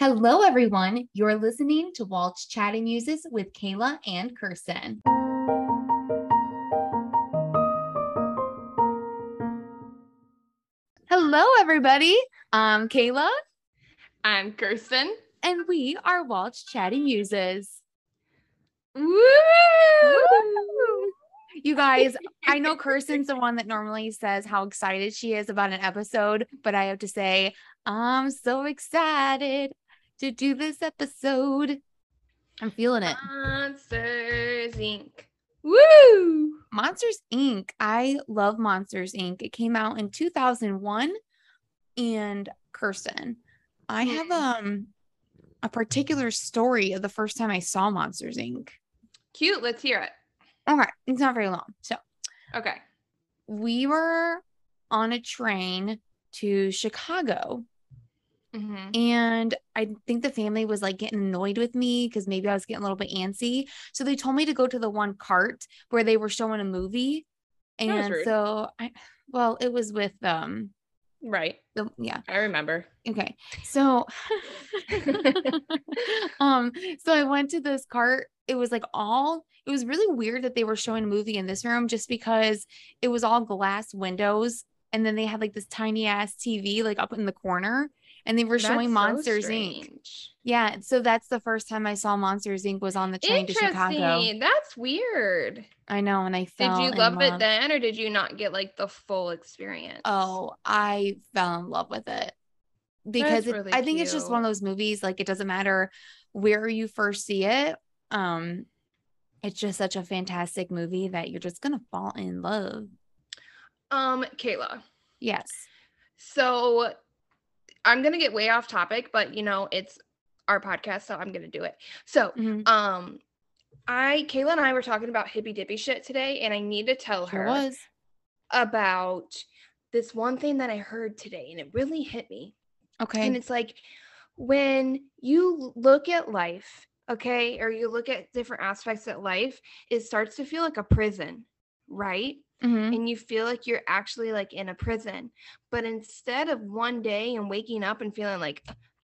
Hello, everyone. You're listening to Walt's Chatting Muses with Kayla and Kirsten. Hello, everybody. I'm Kayla, I'm Kirsten. and we are Walt's Chatting Muses. Woo! Woo! You guys, I know Kirsten's the one that normally says how excited she is about an episode, but I have to say, I'm so excited to do this episode. I'm feeling it. Monsters Inc. Woo! Monsters Inc. I love Monsters Inc. It came out in 2001 and Kirsten, I have um a particular story of the first time I saw Monsters Inc. Cute. Let's hear it. Okay, it's not very long. So, Okay. we were on a train to Chicago Mhm. and I think the family was like getting annoyed with me because maybe I was getting a little bit antsy. So they told me to go to the one cart where they were showing a movie. And so I well, it was with um Right. the yeah. I remember. Okay. So um so I went to this cart. It was like all it was really weird that they were showing a movie in this room just because it was all glass windows and then they had like this tiny ass TV like up in the corner and they were showing That's so Monsters Inc. Yeah, so that's the first time I saw Monsters Inc. was on the train to Chicago. That's weird. I know, and I Did you in love it then, or did you not get like the full experience? Oh, I fell in love with it because it, really I think it's just one of those movies. Like it doesn't matter where you first see it. Um, it's just such a fantastic movie that you're just gonna fall in love. Um, Kayla. Yes. So I'm gonna get way off topic, but you know, it's our podcast, so I'm gonna do it. So Mhm. um I Kayla and I were talking about hippy dippy shit today, and I need to tell Sure her was. about this one thing that I heard today, and it really hit me. Okay. And it's like when you look at life, okay, or you look at different aspects of life, it starts to feel like a prison, right? Mhm. and you feel like you're actually like in a prison. But instead of one day and waking up and feeling like,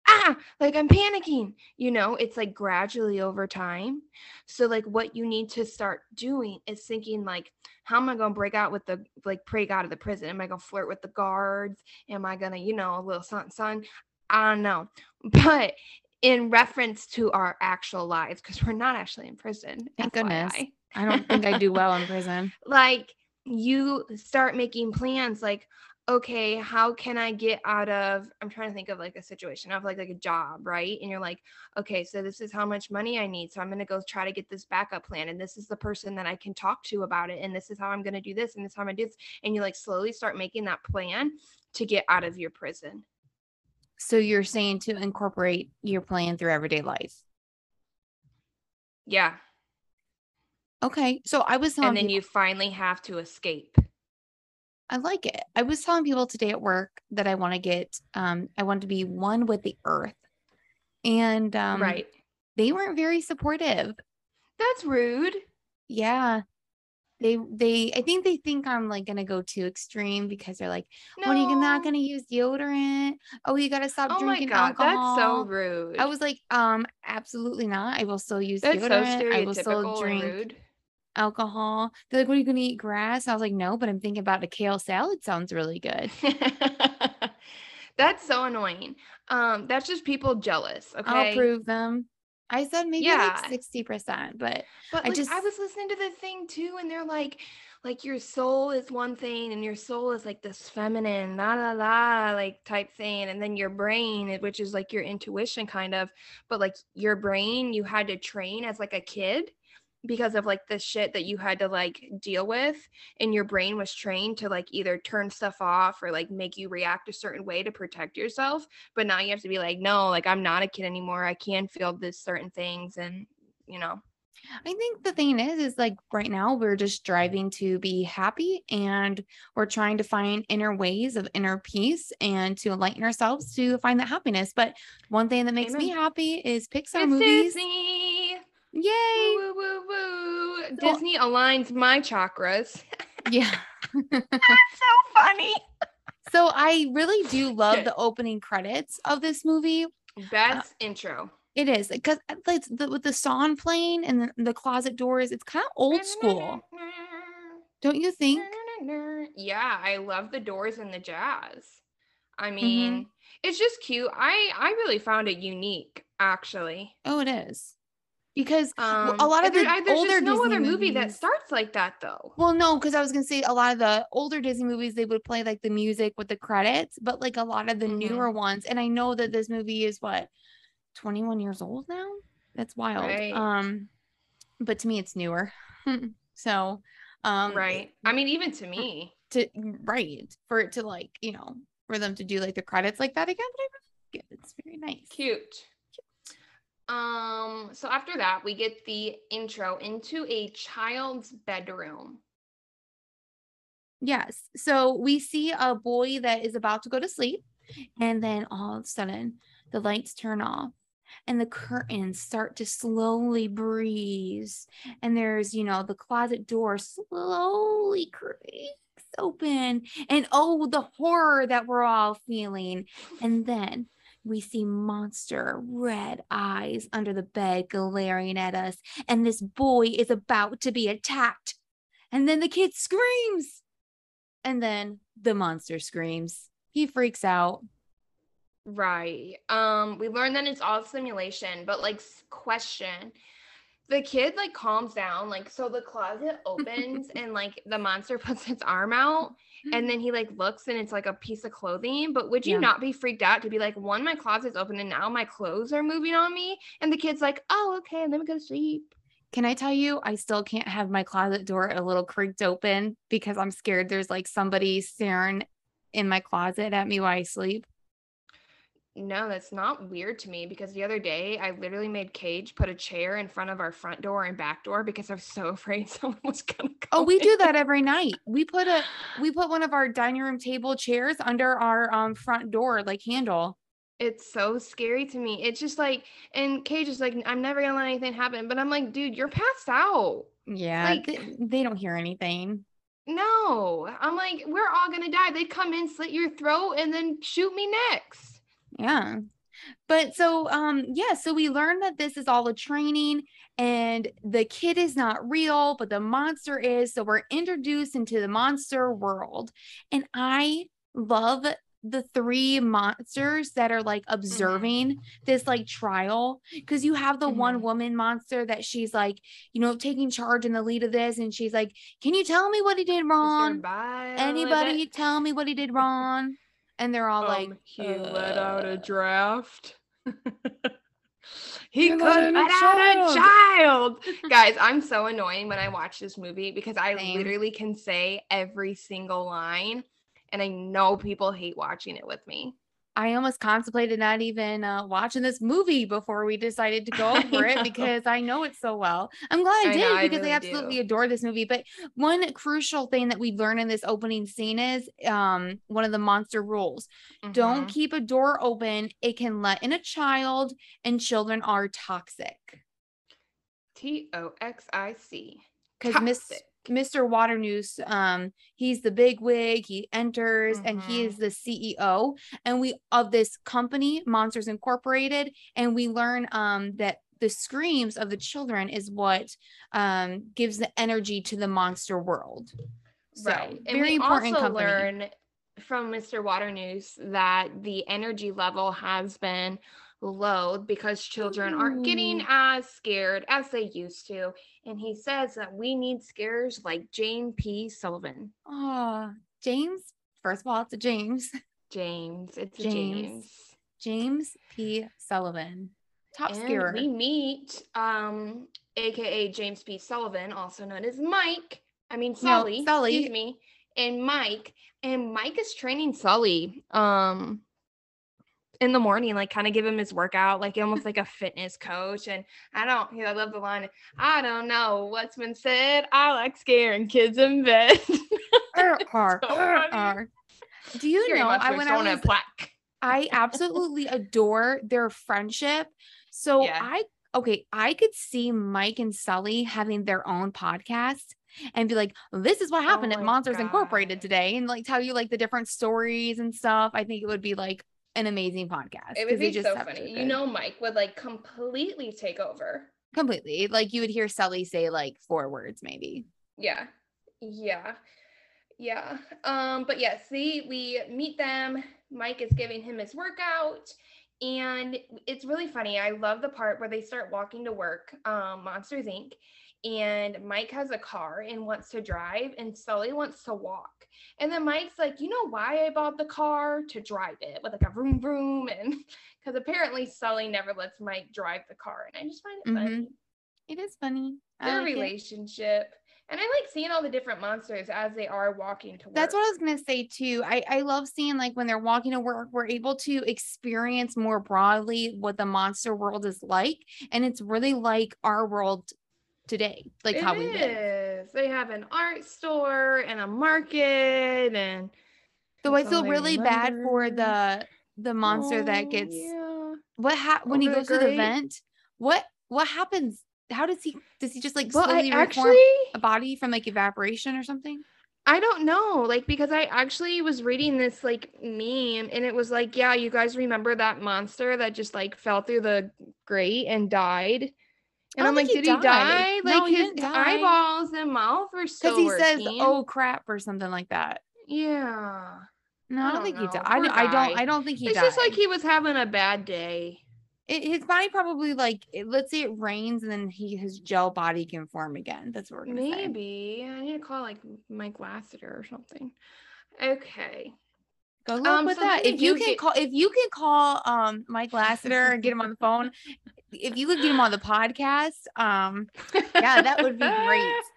ah, like I'm panicking, you know, it's like gradually over time. So, like, what you need to start doing is thinking, like, how am I going to break out with the, like, break out of the prison? Am I going to flirt with the guards? Am I going to, you know, a little something, son? I don't know. But in reference to our actual lives, because we're not actually in prison. Thank goodness. I don't think I do well in prison. like you start making plans like okay how can i get out of i'm trying to think of like a situation of like like a job right? And you're like okay so this is how much money i need so i'm going to go try to get this backup plan and this is the person that i can talk to about it and this is how i'm going to do this and this is how i'm going to do this and you like slowly start making that plan to get out of your prison. So you're saying to incorporate your plan through everyday life. yeah Okay. So I was telling and then people- you finally have to escape I like it. I was telling people today at work that I want to get um I want to be one with the earth. And um right they weren't very supportive. that's rude Yeah. They they I think they think I'm like gonna go too extreme because they're like, no well, you're not gonna use deodorant. Oh, you gotta stop oh my drinking god alcohol. that's so rude I was like, um, absolutely not. I will still use That's so deodorant. I will still drink rude. Alcohol. They're like, what are you gonna eat? Grass? I was like, no, but I'm thinking about a kale salad sounds really good. that's so annoying. Um, that's just people jealous. Okay. I'll prove them. I said maybe Yeah. like 60%, but But I like, just- I was listening to the thing too, and they're like, like your soul is one thing, and your soul is like this feminine, la la la, like type thing, and then your brain, which is like your intuition, kind of. But like your brain, you had to train as like a kid because of like the shit that you had to like deal with and your brain was trained to like either turn stuff off or like make you react a certain way to protect yourself but now you have to be like no like i'm not a kid anymore i can feel this certain things and you know I think the thing is, is like right now we're just striving to be happy and we're trying to find inner ways of inner peace and to enlighten ourselves to find that happiness. But one thing that makes me happy is Pixar it's movies. disney Yay. woo, woo, woo, woo. Disney aligns my chakras Yeah. That's so funny So I really do love the opening credits of this movie Best intro. It is because like the, with the song playing and the, the closet doors, it's kind of old school, don't you think? Yeah, I love the doors and the jazz. I Mm-hmm. mean, it's just cute. I I really found it unique, actually. Oh, it is because Um, a lot of the I- there's older no Disney other movie that starts like that though. Well, no, because I was gonna say a lot of the older Disney movies they would play like the music with the credits, but like a lot of the Mhm. newer ones, and I know that this movie is what 21 years old now. That's wild. Right. Um, but to me, it's newer. so, um, right. I mean, even to me. to right for it to like you know for them to do like the credits like that again. But I really like it. It's very nice. Cute. Um, so after that, we get the intro into a child's bedroom. Yes. So we see a boy that is about to go to sleep, and then all of a sudden the lights turn off and the curtains start to slowly breeze. And there's, you know, the closet door slowly creaks open. And oh, the horror that we're all feeling. And then we see monster red eyes under the bed glaring at us. And this boy is about to be attacked. And then the kid screams. And then the monster screams. He freaks out. Right. Um, we learned that it's all simulation, but like question. The kid like calms down, like so the closet opens and like the monster puts its arm out and then he like looks and it's like a piece of clothing. But would you Yeah. not be freaked out to be like, one, my closet's open and now my clothes are moving on me? And the kid's like, Oh, okay, let me go to sleep. Can I tell you, I still can't have my closet door a little creaked open because I'm scared there's like somebody staring in my closet at me while I sleep. No, that's not weird to me because the other day I literally made Cage put a chair in front of our front door and back door because I was so afraid someone was gonna come. Oh, we do that every night. We put a we put one of our dining room table chairs under our um front door like handle. It's so scary to me. It's just like, and Cage is like, I'm never gonna let anything happen. But I'm like, dude, you're passed out. Yeah, Like- they, they don't hear anything. No, I'm like, we're all gonna die. They'd come in, slit your throat, and then shoot me next. Yeah. But so um yeah, so we learned that this is all a training and the kid is not real, but the monster is. So we're introduced into the monster world. And I love the three monsters that are like observing this like trial because you have the one Mhm. woman monster that she's like, you know, taking charge in the lead of this and she's like, "Can you tell me what he did wrong? Anybody tell me what he did wrong?" And they're all like, um, he let out "Uh, a draft. he could let let out a out a child. Guys, I'm so annoying when I watch this movie because I Same. literally can say every single line, and I know people hate watching it with me. I almost contemplated not even uh, watching this movie before we decided to go I over it because I know it so well. I'm glad I I did know, because I really absolutely do. adore this movie. But one crucial thing that we learn in this opening scene is um, one of the monster rules don't Mhm. keep a door open, it can let in a child, and children are toxic. T O X I C. Because Miss. Mr. Waternoose, um, he's the big wig. He enters and he Mhm. is the CEO, and we of this company, Monsters Incorporated, and we learn um that the screams of the children is what um gives the energy to the monster world. So right. And very we important also company. learn from Mr. Waternoose that the energy level has been low because children aren't getting as scared as they used to. And he says that we need scares like Jane P. Sullivan. Oh, James. First of all, it's a James. James. It's a James. James. James P. Sullivan. Top And scarer. we meet um aka James P. Sullivan, also known as Mike. I mean Sully. Sully. Excuse me. And Mike. And Mike is training Sully um in the morning, like kind of give him his workout, like almost like a fitness coach. And I don't, you know, I love the line. I don't know what's been said. I like scaring kids in bed. So. Do you Very know I throwing I a plaque. I absolutely adore their friendship. So Yeah. I okay, I could see Mike and Sully having their own podcast and be like, this is what happened at oh my Monsters Incorporated today, and like tell you like the different stories and stuff. I think it would be like an amazing podcast. It would be just so funny. You know, Mike would like completely take over. completely. Like you would hear Sully say like four words, maybe. Yeah. Yeah. Yeah. Um, but yeah, see, we meet them. Mike is giving him his workout. And it's really funny. I love the part where they start walking to work, um, Monsters Inc. And Mike has a car and wants to drive, and Sully wants to walk. And then Mike's like, you know why I bought the car? To drive it with like a vroom vroom. And because apparently Sully never lets Mike drive the car. And I just find it Mhm. funny It is funny. Their like it. relationship. And I like seeing all the different monsters as they are walking to work. That's what I was gonna say too. I I love seeing like when they're walking to work, we're able to experience more broadly what the monster world is like, and it's really like our world today, like It how we live. is. They have an art store and a market and So I feel really bad for the the monster that Oh, gets yeah. what ha- when he Over goes to the vent. What what happens? How does he does he just like Well, I slowly reform actually a body from like evaporation or something? I don't know, like because I actually was reading this like meme and it was like, yeah, you guys remember that monster that just like fell through the grate and died? And I'm like, did he he die? No, Like he his eyeballs and mouth were Because still he says, "Oh crap" or something like that. yeah. No, I I don't don't think he died. I, don't- I don't. I don't think he it's died. just like he was having a bad day. it, his body probably like it, let's say it rains and then he his gel body can form again. That's what we're gonna say. Maybe I need to call like Mike Lasseter or something. Okay. Good luck Um, with so that. If they you can get- call, if you can call um Mike Lasseter and get him on the phone, if you could get him on the podcast, um, yeah, that would be great.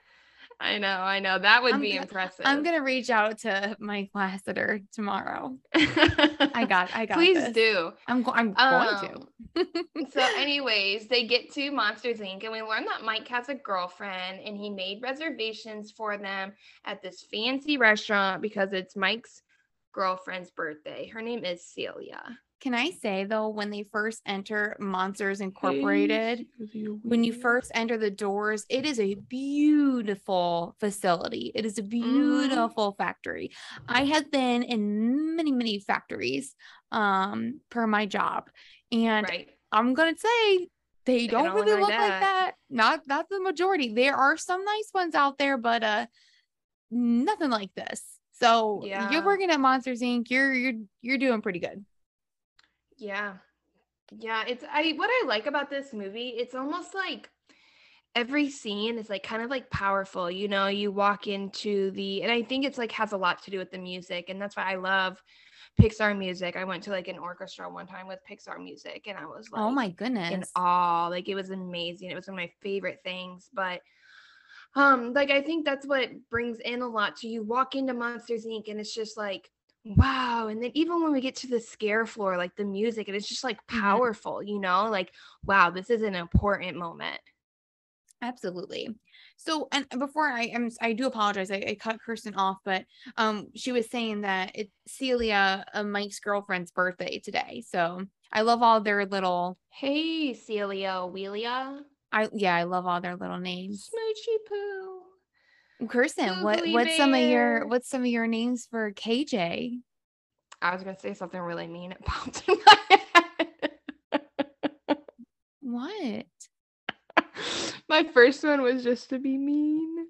I know, I know. That would I'm be go- impressive. I'm gonna reach out to Mike Lasseter tomorrow. I got, I got. Please this. do. I'm, go- I'm going to. Um, so, anyways, they get to Monsters Inc. and we learn that Mike has a girlfriend and he made reservations for them at this fancy restaurant because it's Mike's girlfriend's birthday. Her name is Celia. Can I say though, when they first enter Monsters Incorporated, when you first enter the doors, it is a beautiful facility. It is a beautiful factory. I have been in many, many factories um per my job. And right. I'm gonna say they don't don't look really like look like that. that. Not not the majority. There are some nice ones out there, but uh nothing like this. So Yeah. you're working at Monsters Inc. You're you're you're doing pretty good. Yeah. Yeah, it's I what I like about this movie, it's almost like every scene is like kind of like powerful. You know, you walk into the and I think it's like has a lot to do with the music and that's why I love Pixar music. I went to like an orchestra one time with Pixar music and I was oh like oh my goodness. in awe. Like it was amazing. It was one of my favorite things. But um, like I think that's what brings in a lot to you walk into Monsters Inc. and it's just like, wow. And then even when we get to the scare floor, like the music, and it's just like Mhm. powerful, you know, like, wow, this is an important moment. Absolutely. So, and before I am, I do apologize. I, I cut Kirsten off, but um, she was saying that it's Celia, uh, Mike's girlfriend's birthday today. So I love all their little. Hey, Celia, Wheelia, I yeah, I love all their little names. Smoochy Poo. Kirsten, what what's some of your what's some of your names for KJ? I was gonna say something really mean. It popped in my head. What My first one was just to be mean.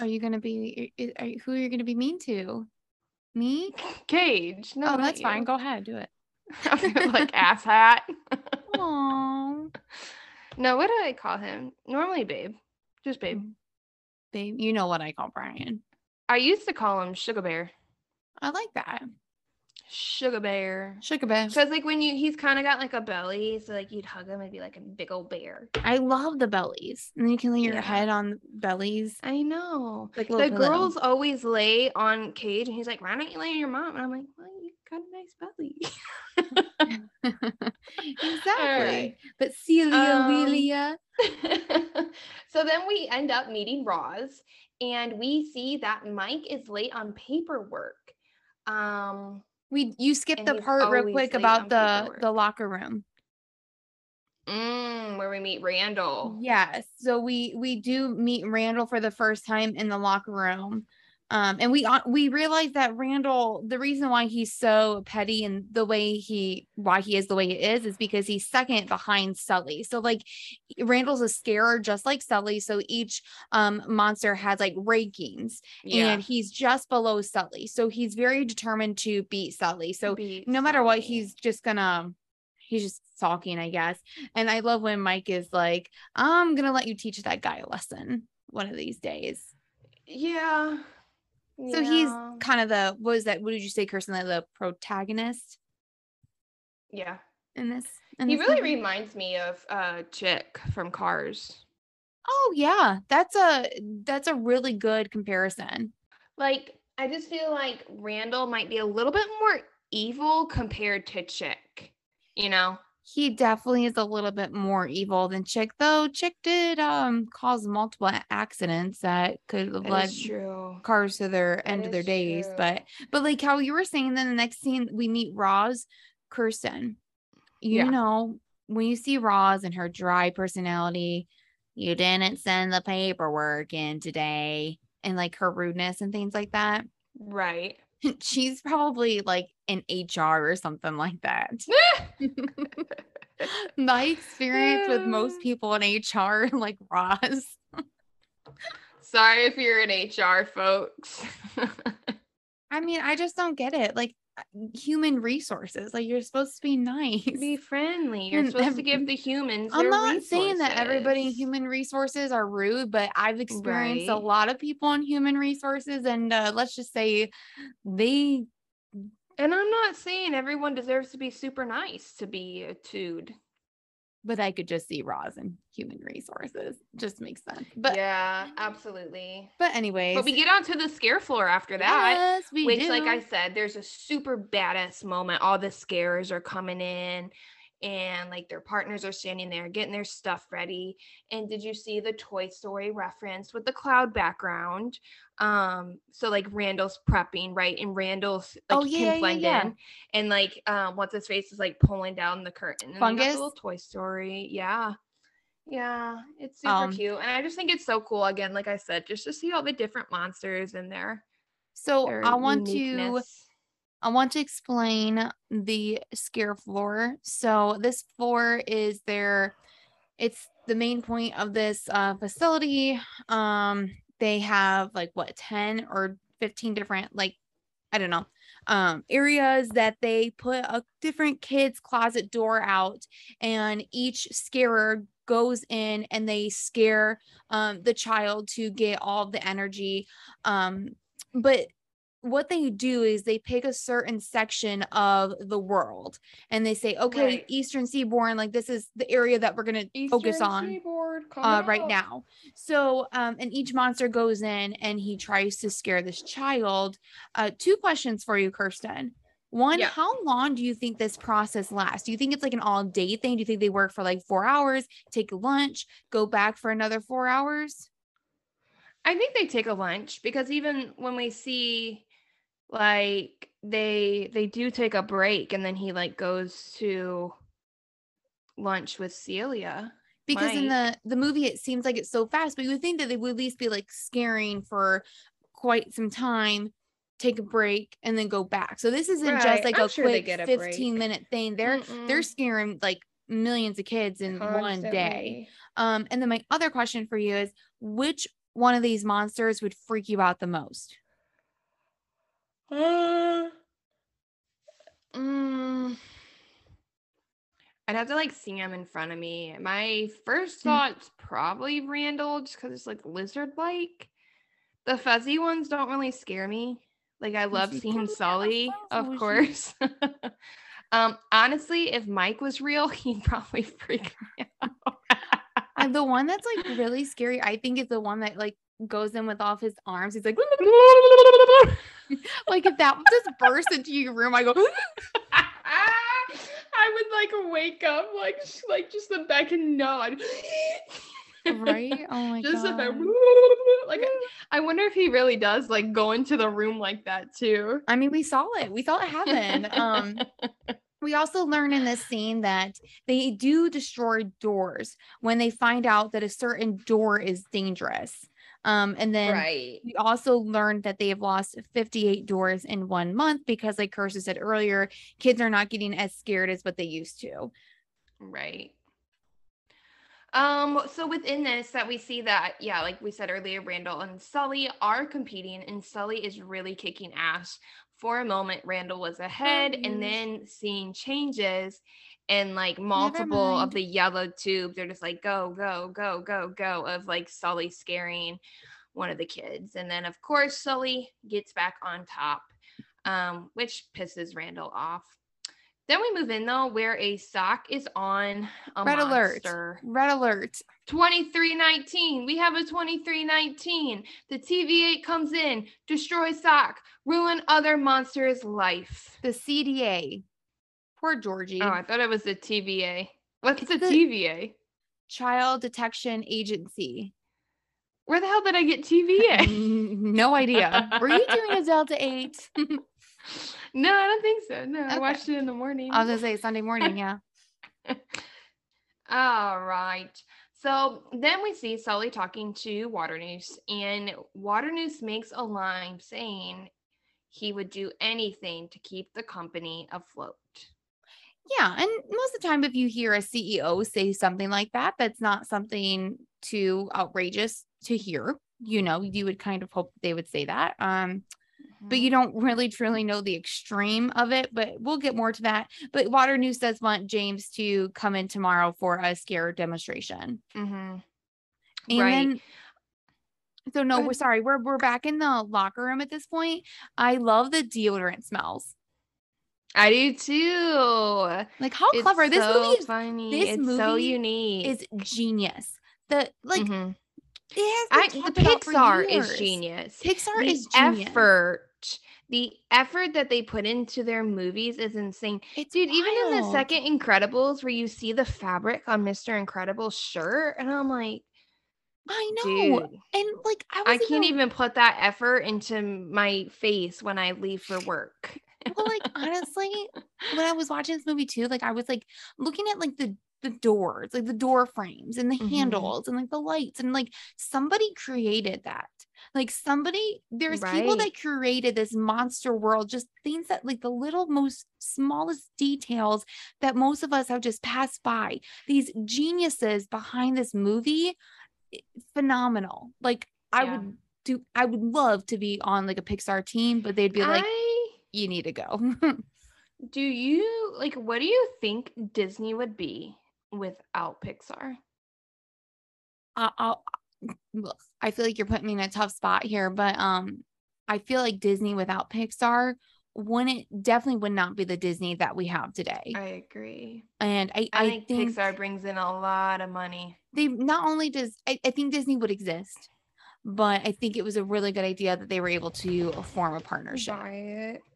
are you gonna be? Are, who are you gonna be mean to? Me? Cage. No, oh, that's you. fine. Go ahead, do it. Like ass hat. Oh, no, what do I call him? Normally, babe. Just babe. Mm. babe, you know what I call Brian. I used to call him Sugar Bear. I like that. Sugar Bear. Sugar bear. So it's like when you he's kind of got like a belly, so like you'd hug him and be like a big old bear. I love the bellies. And then you can lay your Yeah. head on bellies. I know. Like The pillow. girls always lay on Cage, and he's like, "Why don't you lay on your mom?" And I'm like, "Well, got a nice belly." exactly. right. But Celia, Um, Wheelia. so then we end up meeting Roz, and we see that Mike is late on paperwork. Um, We you skipped the part real quick about the paperwork. the locker room. mm, where we meet Randall. Yes. So we we do meet Randall for the first time in the locker room. Um, and we uh, we realize that Randall, the reason why he's so petty and the way he why he is the way he is is because he's second behind Sully. So like Randall's a scarer just like Sully. So each um monster has like rankings Yeah. and he's just below Sully. So he's very determined to beat Sully. So Beat no matter what, he's just gonna he's just sulking, I guess. And I love when Mike is like, I'm gonna let you teach that guy a lesson one of these days. Yeah. So he's kind of the what is that? What did you say, Kirsten? Like the protagonist Yeah. in this? in He this really movie? reminds me of uh Chick from Cars. Oh yeah, that's a that's a really good comparison. Like, I just feel like Randall might be a little bit more evil compared to Chick. You know? He definitely is a little bit more evil than Chick, though. Chick did um cause multiple accidents that could have That led true. cars to their That end of their days. true. But but like how you were saying, then the next scene we meet Roz, Kirsten. You Yeah. know, when you see Roz and her dry personality, you didn't send the paperwork in today, and like her rudeness and things like that. Right. She's probably like in HR or something like that. My experience with most people in HR, like Roz. Sorry if you're in HR, folks. I mean, I just don't get it. Like human resources, like you're supposed to be nice. Be friendly. You're And supposed to give the humans. I'm not saying that everybody in human resources are rude, but I've experienced a lot of people in human resources, and uh, let's just say they. And I'm not saying everyone deserves to be super nice to be a tude. But I could just see Roz and human resources. Just makes sense. But yeah, absolutely. but anyways, But we get onto the scare floor after that. yes, we which, like I said, there's a super badass moment. All the scares are coming in, and like their partners are standing there getting their stuff ready. And did you see the Toy Story reference with the cloud background? Um, so like Randall's prepping, right? And Randall's like Oh, yeah, can yeah, blend yeah. in, and like um, what's his face is like pulling down the curtain. And then you got Fungus? little Toy Story, yeah. Yeah, it's super Um, cute. And I just think it's so cool again, like I said, just to see all the different monsters in there. So I want to uniqueness. I want to explain the scare floor. So this floor is their it's the main point of this uh facility. Um they have like what 10 or 15 different like I don't know um areas that they put a different kids closet door out and each scarer goes in and they scare um the child to get all the energy um but what they do is they pick a certain section of the world and they say okay Right. eastern seaboard like this is the area that we're going to focus on Seaboard, uh, right now. So, um, and each monster goes in and he tries to scare this child. Uh, two questions for you, Kirsten. One, Yeah. how long do you think this process lasts? Do you think it's like an all day thing? Do you think they work for like four hours, take lunch, go back for another four hours? I think they take a lunch because even when we see like they they do take a break and then he like goes to lunch with Celia. Because in the the movie, it seems like it's so fast, but you would think that they would at least be like scaring for quite some time, take a break, and then go back. So this isn't just like I'm a sure quick a 15 break. minute thing. They're they're scaring like millions of kids in one day. Um, and then my other question for you is which one of these monsters would freak you out the most? Uh, mm, I'd have to like see him in front of me. My first Mm. thought's probably Randall, just because it's like lizard like. The fuzzy ones don't really scare me. Like I love seeing Sully, of course. um, honestly, if Mike was real, he'd probably freak me out. And the one that's like really scary, I think, is the one that like goes in with all of his arms. He's like, like if that just burst into your room, I go, I would like wake up like just- like just the back and nod. right? Oh my just god. I, like I wonder if he really does like go into the room like that too. I mean, we saw it. We saw it happen. Um, we also learn in this scene that they do destroy doors when they find out that a certain door is dangerous. Um, and then right. we also learned that they have lost 58 doors in one month because, like Kirsten said earlier, kids are not getting as scared as what they used to. Right. Um, so within this that we see that, yeah, like we said earlier, Randall and Sully are competing, and Sully is really kicking ass. For a moment, Randall was ahead, and then seeing changes and like multiple of the yellow tubes are just like go, go, go, go, go of like Sully scaring one of the kids. And then of course Sully gets back on top, um, which pisses Randall off. Then we move in though, where a sock is on a Red monster. alert. Red alert. 2319. We have a 2319. The TVA comes in, destroy sock, ruin other monster's life. The CDA. Poor Georgie. Oh, I thought it was the TVA. What's It's the, the- TVA? Child Detection Agency. Where the hell did I get TVA? No idea. Were you doing a Delta 8? no, I don't think so. No, I watched it in the morning. I was gonna say Sunday morning, yeah. All right. So then we see Sully talking to Waternoose, and Waternoose makes a line saying he would do anything to keep the company afloat. Yeah. And most of the time, if you hear a CEO say something like that, that's not something too outrageous to hear. You know, you would kind of hope they would say that. Um, but you don't really truly know the extreme of it. But we'll get more to that. But Waternoose does want James to come in tomorrow for a scare demonstration. Mhm. And Right. then so no, we're sorry, we're we're back in the locker room at this point. I love the deodorant smells. I do too. Like how It's clever this movie is, funny. this it's so unique. is genius. The like Mhm. it has been the talked about for Pixar is genius. Pixar the is genius. effort the effort that they put into their movies is insane It's dude even in the second incredibles where you see the fabric on mr incredible's shirt and i'm like I know. dude And like I was i can't the- even put that effort into my face when i leave for work well, like honestly, when I was watching this movie too, like I was like looking at like the the doors, like the door frames and the Mhm. handles and like the lights and like somebody created that. Like somebody, there's people that created this monster world, just things that like the little most smallest details that most of us have just passed by. These geniuses behind this movie, phenomenal. Like I Yeah. would do, I would love to be on like a Pixar team, but they'd be like, I you need to go. do you like what do you think disney would be without pixar I, I'll, I feel like you're putting me in a tough spot here, but um, I feel like Disney without Pixar wouldn't definitely would not be the Disney that we have today. i agree and I, i, I, think, think, pixar brings in a lot of money they not only does I, I think Disney would exist, but I think it was a really good idea that they were able to form a partnership.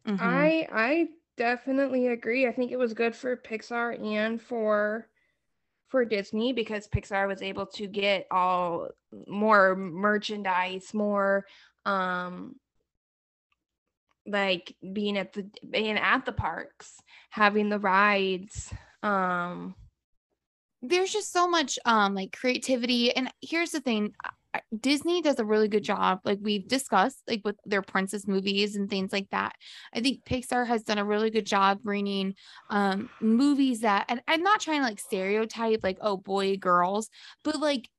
Mhm. I I definitely agree. I think it was good for Pixar and for for Disney because Pixar was able to get all more merchandise, more um like being at the being at the parks, having the rides. Um there's just so much um like creativity and here's the thing Disney does a really good job like we've discussed like with their princess movies and things like that. I think Pixar has done a really good job bringing um movies that and I'm not trying to like stereotype like oh boy girls but like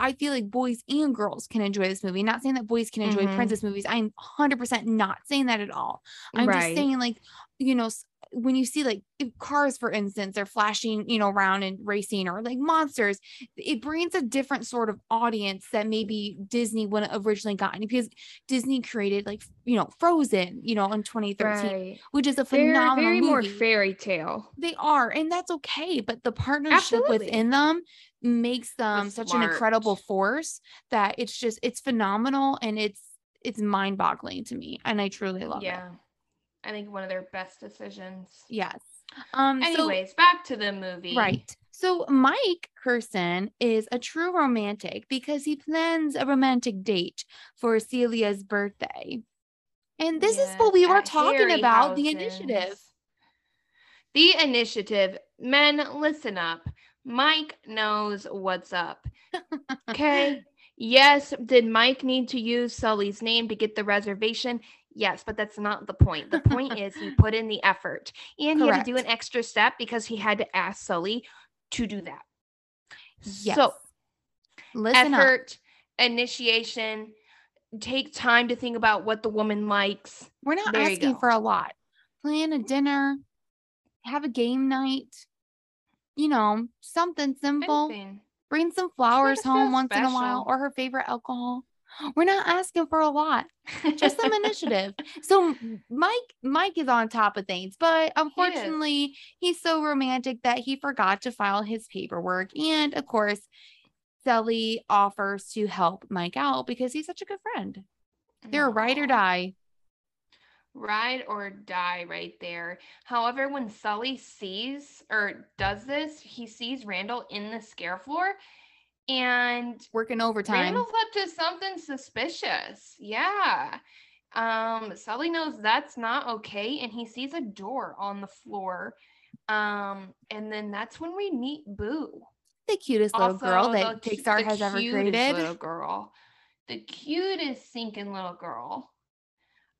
I feel like boys and girls can enjoy this movie. Not saying that boys can enjoy Mhm. princess movies. I'm 100% not saying that at all. I'm just saying like you know when you see like cars for instance they're flashing you know around and racing or like monsters it brings a different sort of audience that maybe disney wouldn't originally gotten because disney created like you know frozen you know in 2013 right. which is a They're phenomenal very movie more fairy tale. they are and that's okay but the partnership Absolutely. within them makes them such an incredible force that it's just it's phenomenal and it's it's mind-boggling to me and i truly love it Yeah. I think one of their best decisions. yes um so- Anyways, back to the movie. Right. So Mike Kirsten is a true romantic because he plans a romantic date for Celia's birthday. And this is what we were talking about the initiative. The initiative. Men, listen up. Mike knows what's up. Okay. Yes, did Mike need to use Sully's name to get the reservation? Yes, but that's not the point. The point is he put in the effort and he had to do an extra step because he had to ask Sully to do that. Yes. So, Listen up. effort, initiation, take time to think about what the woman likes. We're not There asking for a lot. Plan a dinner, have a game night, you know, something simple. Anything. Bring some flowers home once in a while or her favorite alcohol. We're not asking for a lot, just some initiative. So Mike Mike is on top of things, but unfortunately, he's so romantic that he forgot to file his paperwork. And of course, Sully offers to help Mike out because he's such a good friend. They're a ride or die. ride or die right there. However, when Sully sees or does this, he sees Randall in the scare floor and Working overtime. Randall's up to something suspicious. Yeah. Um, Sully knows that's not okay, and he sees a door on the floor. Um, and then that's when we meet Boo. the cutest little girl that cu- Pixar has ever created. Little girl, the cutest sinking little girl.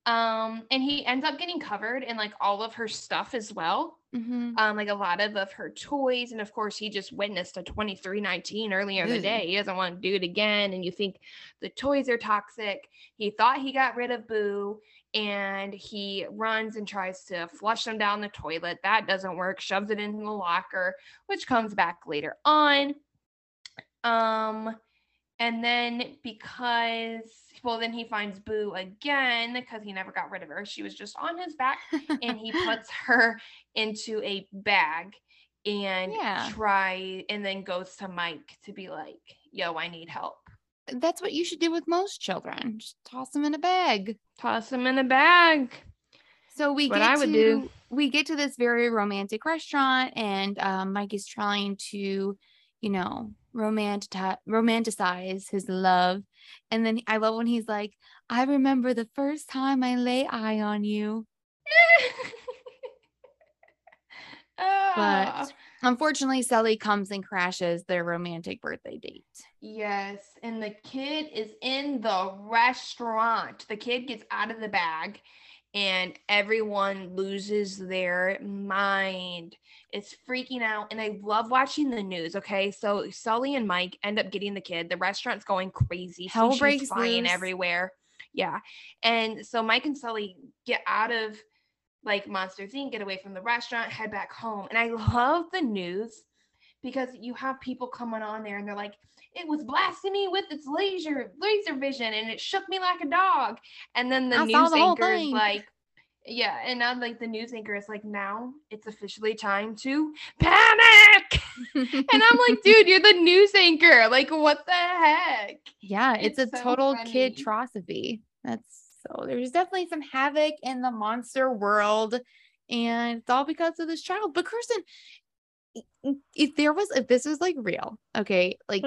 Um, and he ends up getting covered in like all of her stuff as well. Mhm. Um, like a lot of, of her toys, and of course, he just witnessed a 2319 earlier in the day. He doesn't want to do it again, and you think the toys are toxic. He thought he got rid of Boo, and he runs and tries to flush them down the toilet. That doesn't work. Shoves it in the locker, which comes back later on. Um, and then because well, then he finds Boo again because he never got rid of her. She was just on his back, and he puts her into a bag and Yeah. try and then goes to Mike to be like, "Yo, I need help." That's what you should do with most children. Just toss them in a bag. Toss them in a bag. So we get I would to do. we get to this very romantic restaurant, and um, Mike is trying to, you know, romantic romanticize his love. And then I love when he's like, "I remember the first time I lay eye on you." Ah. Unfortunately, Sully comes and crashes their romantic birthday date. Yes, and the kid is in the restaurant. The kid gets out of the bag and everyone loses their mind. It's freaking out. And I love watching the news. Okay. So Sully and Mike end up getting the kid. The restaurant's going crazy. Hell Sushi's breaks flying loose. everywhere. Yeah. And so Mike and Sully get out of like Monsters Inc., get away from the restaurant, head back home. And I love the news because you have people coming on there and they're like, it was blasting me with its laser laser vision and it shook me like a dog. And then the I news the anchor is like, yeah, and now like the news anchor is like, now it's officially time to panic. and I'm like, dude, you're the news anchor. Like, what the heck? Yeah, it's, It's a so total funny. kid atrocity. That's so there's definitely some havoc in the monster world, and it's all because of this child. But Kirsten, if there was, if this was like real, okay, like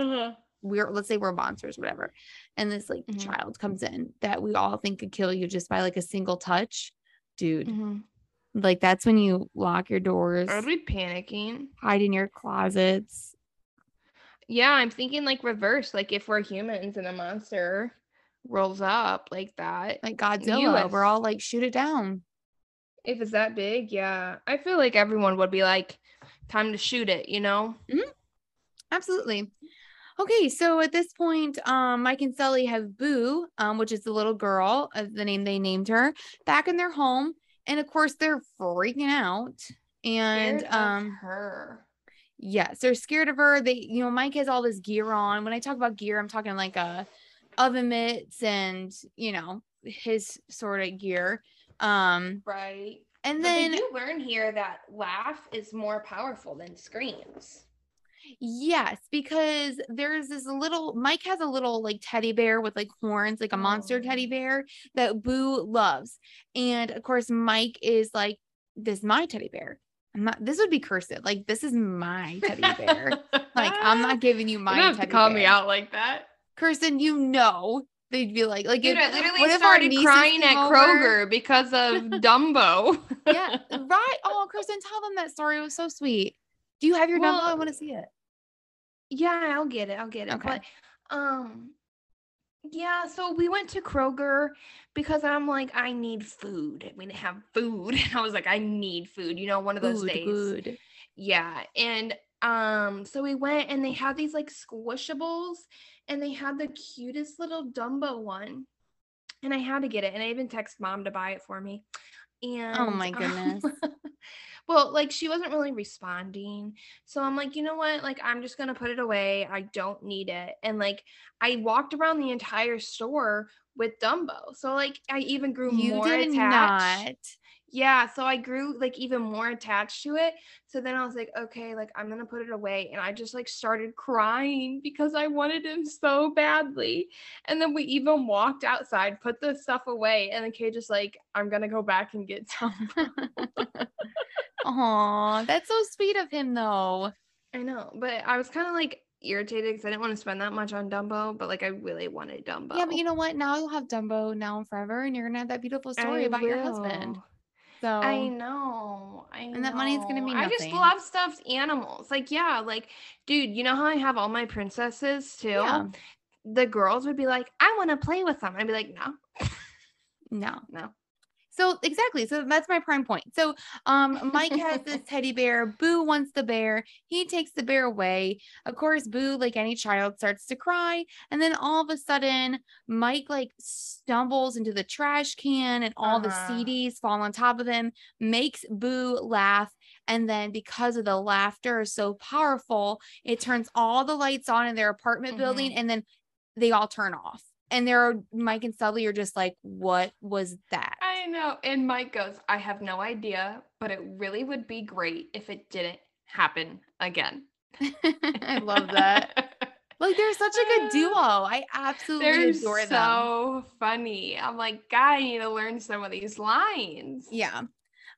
we're let's say we're monsters, whatever, and this like Mhm. child comes in that we all think could kill you just by like a single touch, dude. Mhm. Like that's when you lock your doors, I'd be panicking. hide in your closets. Yeah, I'm thinking like reverse. Like if we're humans and a monster rolls up like that. Like Godzilla, we're all like shoot it down. If it's that big, yeah. I feel like everyone would be like, time to shoot it, you know? Absolutely. Okay, so at this point, um, Mike and Sully have Boo, um, which is the little girl, uh, the name they named her, back in their home, and of course they're freaking out. And um, her. yes, they're scared of her. They, you know, Mike has all this gear on. When I talk about gear, I'm talking like uh oven mitts and you know his sort of gear. Um, Right. and But then you learn here that laugh is more powerful than screams. Yes, because there's this little Mike has a little like teddy bear with like horns, like a monster teddy bear that Boo loves. And of course, Mike is like, This is my teddy bear. I'm not this would be cursed. Like, this is my teddy bear. like, I'm not giving you You my don't have to call bear. me out like that. Kirsten, you know they'd be like, like Dude, if, I literally what started nieces crying at over- Kroger because of Dumbo. Yeah, right. Oh, Kirsten, tell them that story. It was so sweet. Do you have your Well? I want to see it. Yeah, I'll get it. I'll get it. Okay. But um Yeah, so we went to Kroger because I'm like, I need food. We didn't have food. And I was like, I need food, you know, one of those Good, days. good. Yeah. And um, so we went and they had these like squishables and they had the cutest little Dumbo one. And I had to get it. And I even texted mom to buy it for me. And Oh my um, goodness. well, like she wasn't really responding. So I'm like, you know what? Like, I'm just gonna put it away. I don't need it. And like I walked around the entire store with Dumbo. So like I even grew You more attached. Yeah, so I grew like even more attached to it. So then I was like, okay, like I'm gonna put it away. And I just like started crying because I wanted him so badly. And then we even walked outside, put the stuff away, and then Kay just like, I'm gonna go back and get some. Aw, that's so sweet of him though. I know, but I was kind of like irritated because I didn't want to spend that much on Dumbo, but like I really wanted Dumbo. Yeah, but you know what? Now you'll have Dumbo now and forever, and you're gonna have that beautiful story I about your husband. So I know. I And that money's gonna be mean I just love stuffed animals. Like, yeah, like, dude, you know how I have all my princesses too? yeah, The girls would be like, I want to play with them. I'd be like, no, no. no. So exactly. So that's my prime point. So um Mike has this teddy bear. Boo wants the bear. He takes the bear away. Of course, Boo, like any child, starts to cry. And then all of a sudden, Mike like stumbles into the trash can and all the Uh-huh. CDs fall on top of him, makes Boo laugh. And then because of the laughter is so powerful, it turns all the lights on in their apartment building Mhm. and then they all turn off. And there are Mike and Sully are just like, what was that? I know. And Mike goes, I have no idea, but it really would be great if it didn't happen again. I love that. Like they're such a good duo. I absolutely They're adore them. so funny. I'm like, God, I need to learn some of these lines. Yeah.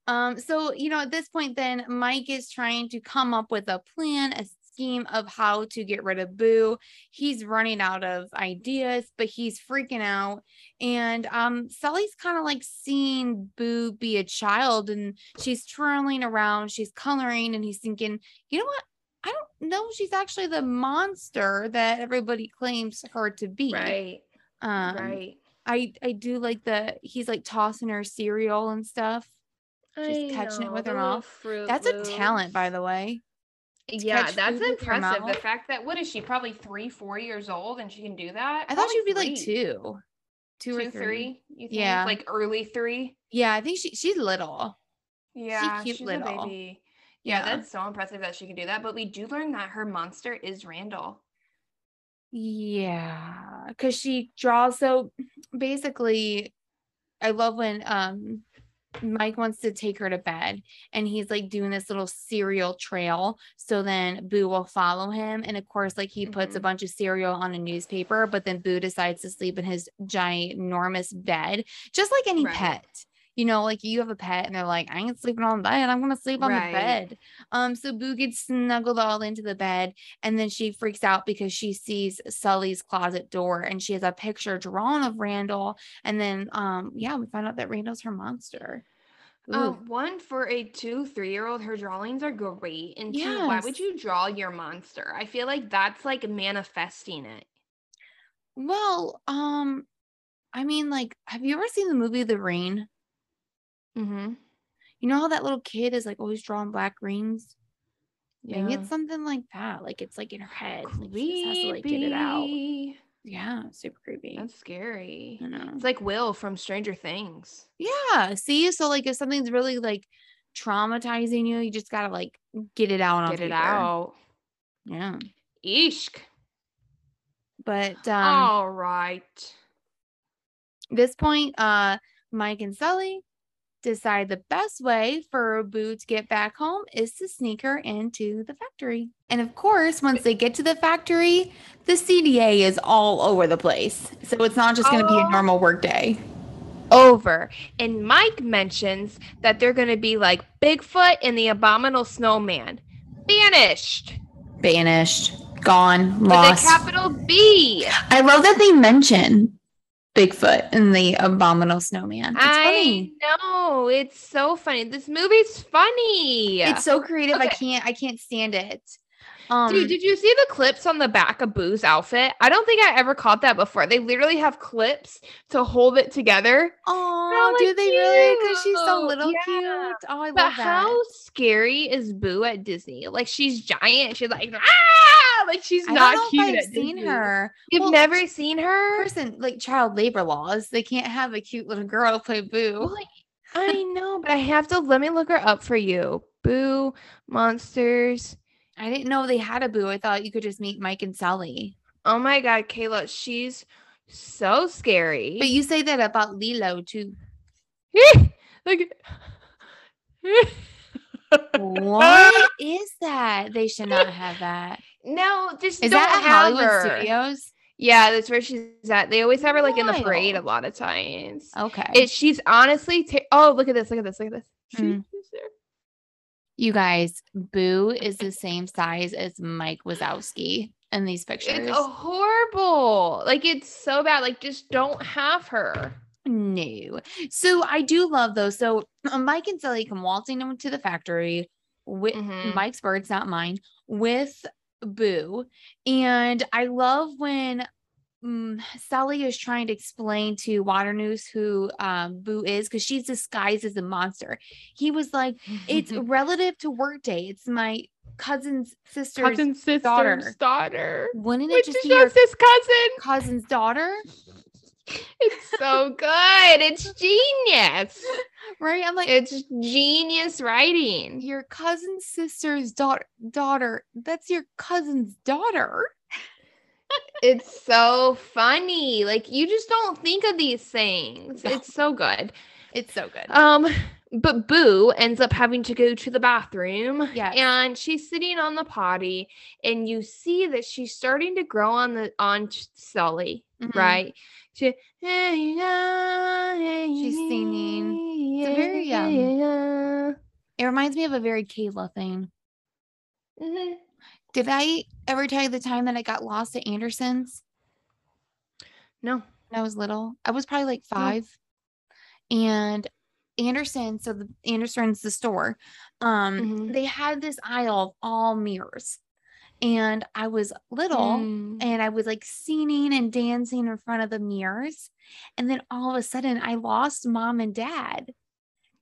Um, so you know, at this point, then Mike is trying to come up with a plan, a scheme of how to get rid of Boo. He's running out of ideas, but he's freaking out. And um, Sully's kind of like seeing Boo be a child, and she's twirling around, she's coloring, and he's thinking, you know what? I don't know. She's actually the monster that everybody claims her to be. Right. Um, right. I I do like the he's like tossing her cereal and stuff. She's I catching it know, with her mouth. Fruit That's a talent, by the way. Yeah, that's food with your impressive. The fact that what is she? Probably three, four years old, and she can do that. I thought she'd be like three. two, two, or three. three. You think? Yeah. like early three. Yeah, I think she she's little. Yeah, cute she's little. a baby. Yeah, Yeah. that's so impressive that she can do that. But we do learn that her monster is Randall. Yeah, because she draws. So basically, I love when um Mike wants to take her to bed and he's like doing this little cereal trail. So then Boo will follow him. And of course, like he puts a Mhm. bunch of cereal on a newspaper, but then Boo decides to sleep in his ginormous bed, just like any Right. pet. You know, like you have a pet and they're like, I ain't sleeping on the bed. I'm gonna sleep on Right. the bed. Um, so Boo gets snuggled all into the bed and then she freaks out because she sees Sully's closet door and she has a picture drawn of Randall. And then um, yeah, we find out that Randall's her monster. Um, one for a two, three year old, her drawings are great. And two, why would you draw your monster? I feel like that's like manifesting it. well, um, I mean, like, have you ever seen the movie The Ring? Mm-hmm. You know how that little kid is like always drawing black rings? Maybe Yeah. it's something like that. Like it's like in her head. Like she just has to like get it out. Yeah, super creepy. That's scary. I know. It's like Will from Stranger Things. Yeah. See, so like if something's really like traumatizing you, you just gotta like get it out on Get it paper. out. Yeah. Eeshk. But um All right. this point, uh Mike and Sully decide the best way for Boo to get back home is to sneak her into the factory. And of course, once they get to the factory, the CDA is all over the place. So it's not just going to be a normal work day. Over. And Mike mentions that they're going to be like Bigfoot and the Abominable Snowman. Banished. Banished, gone, Lost. With a capital B. I love that they mention Bigfoot and the abominable snowman. It's I funny. know. It's so funny. This movie's funny. It's so creative. I can't I can't stand it. Um, Dude, did you see the clips on the back of Boo's outfit? I don't think I ever caught that before. They literally have clips to hold it together. oh, do they really? Because she's so little Yeah. cute. Oh, I But love that. how scary is Boo at Disney? Like she's giant. She's like, ah! Like she's I not cute I've seen Disney. her. You've Well, never seen her? person like child labor laws. They can't have a cute little girl play Boo. Well, I know, but I have to let me look her up for you. Boo monsters. I didn't know they had a Boo. I thought you could just meet Mike and Sully. Oh my god, Kayla, she's so scary. But you say that about Lilo too. Look. What is that? They should not have that. No, just Is don't that at have Hollywood her. Studios? Yeah, that's where she's at. They always have her like in the parade a lot of times. Okay. It, she's honestly. ta- oh, look at this! Look at this! Look at this! There. you guys, Boo is the same size as Mike Wazowski in these pictures. It's horrible. Like it's so bad. Like just don't have her. No. So I do love those. So uh, Mike and Sully come waltzing into the factory with Mhm. Mike's birds, not mine, with Boo. And I love when mm, Sully is trying to explain to Waternoose who um, Boo is because she's disguised as a monster. He was like, it's relative to Workday. It's my cousin's sister's. cousin sister's daughter. daughter. Wouldn't it Which just be your just his cousin. cousin's daughter? It's so good. It's genius. Right? I'm like, It's genius writing. your cousin's sister's daughter daughter that's your cousin's daughter It's so funny. Like you just don't think of these things. No. It's so good. it's so good Um, but Boo ends up having to go to the bathroom. Yeah. And she's sitting on the potty, and you see that she's starting to grow on the on Sully, Mhm. right? She, She's singing. It's very, um, it reminds me of a very kayla thing Mhm. did i ever tell you the time that i got lost at anderson's No. when i was little i was probably like five and anderson so the anderson's the store um Mhm. they had this aisle of all mirrors and i was little Mm. and I was like singing and dancing in front of the mirrors. And then all of a sudden I lost mom and dad.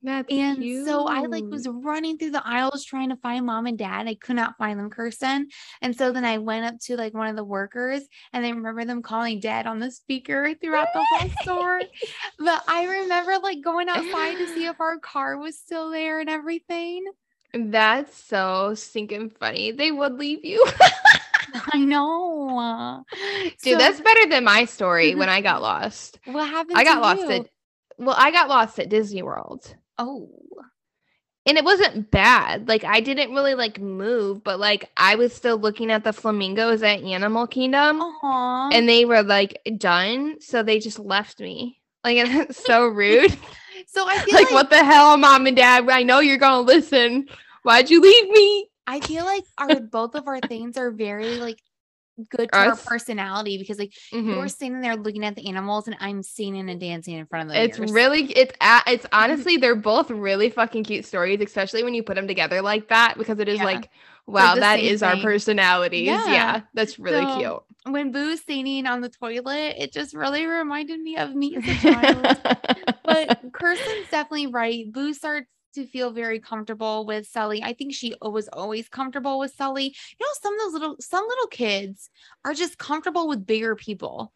That's And so I like was running through the aisles trying to find mom and dad. I could not find them, Kirsten. And so then I went up to like one of the workers and I remember them calling dad on the speaker throughout the whole store. But I remember like going outside to see if our car was still there and everything. That's so stinking funny. They would leave you. I know. Dude, So that's better than my story mm-hmm. when I got lost. what happened. I got to lost you? at well, I got lost at Disney World. Oh. And it wasn't bad. Like I didn't really like move, but like I was still looking at the flamingos at Animal Kingdom Aw. and they were like done, so they just left me. Like it's so rude. So I feel like, like, what the hell, mom and dad? I know you're gonna listen. Why'd you leave me? I feel like our both of our things are very like good to our personality because like Mhm. you're standing there looking at the animals and I'm singing and dancing in front of them. It's mirrors. really it's it's honestly they're both really fucking cute stories, especially when you put them together like that because it is Yeah. like wow, that same our personalities. Yeah, Yeah. that's really So, cute. When Boo Boo's singing on the toilet, it just really reminded me of me as a child. but Kirsten's definitely right. Boo starts to feel very comfortable with Sully. I think she was always comfortable with Sully. You know, some of those little some little kids are just comfortable with bigger people.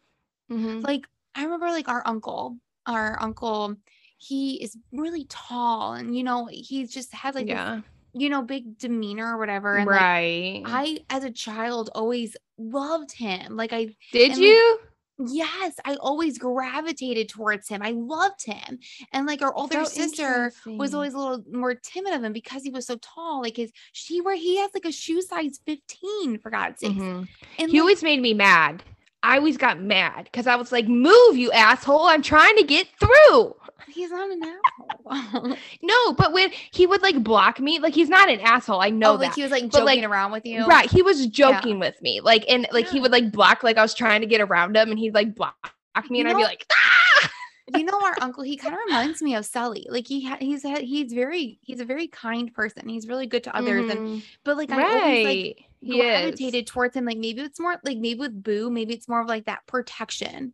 Mhm. Like I remember like our uncle, our uncle, he is really tall and you know, he just had like yeah, you know, big demeanor or whatever. And like, right. I as a child always loved him. Like I Did and, like, you? yes, I always gravitated towards him. I loved him. And like our older So sister was always a little more timid of him because he was so tall. Like his she where he has like a shoe size 15 for God's sake. Mhm. And He like, always made me mad. I always got mad because I was like, "Move, you asshole! I'm trying to get through." he's not an asshole. No, but when he would like block me, like he's not an asshole. I know oh, like that. he was like But, joking like, around with you. Right. He was joking with me. Like, and like he would like block, like I was trying to get around him and he'd like block me You and I'd be like, ah! you know our uncle he kind of reminds me of Sully like he ha- he's he's very he's a very kind person he's really good to others and Mhm. but like I always like He is. gravitated towards him. Like maybe it's more like maybe with Boo, maybe it's more of like that protection.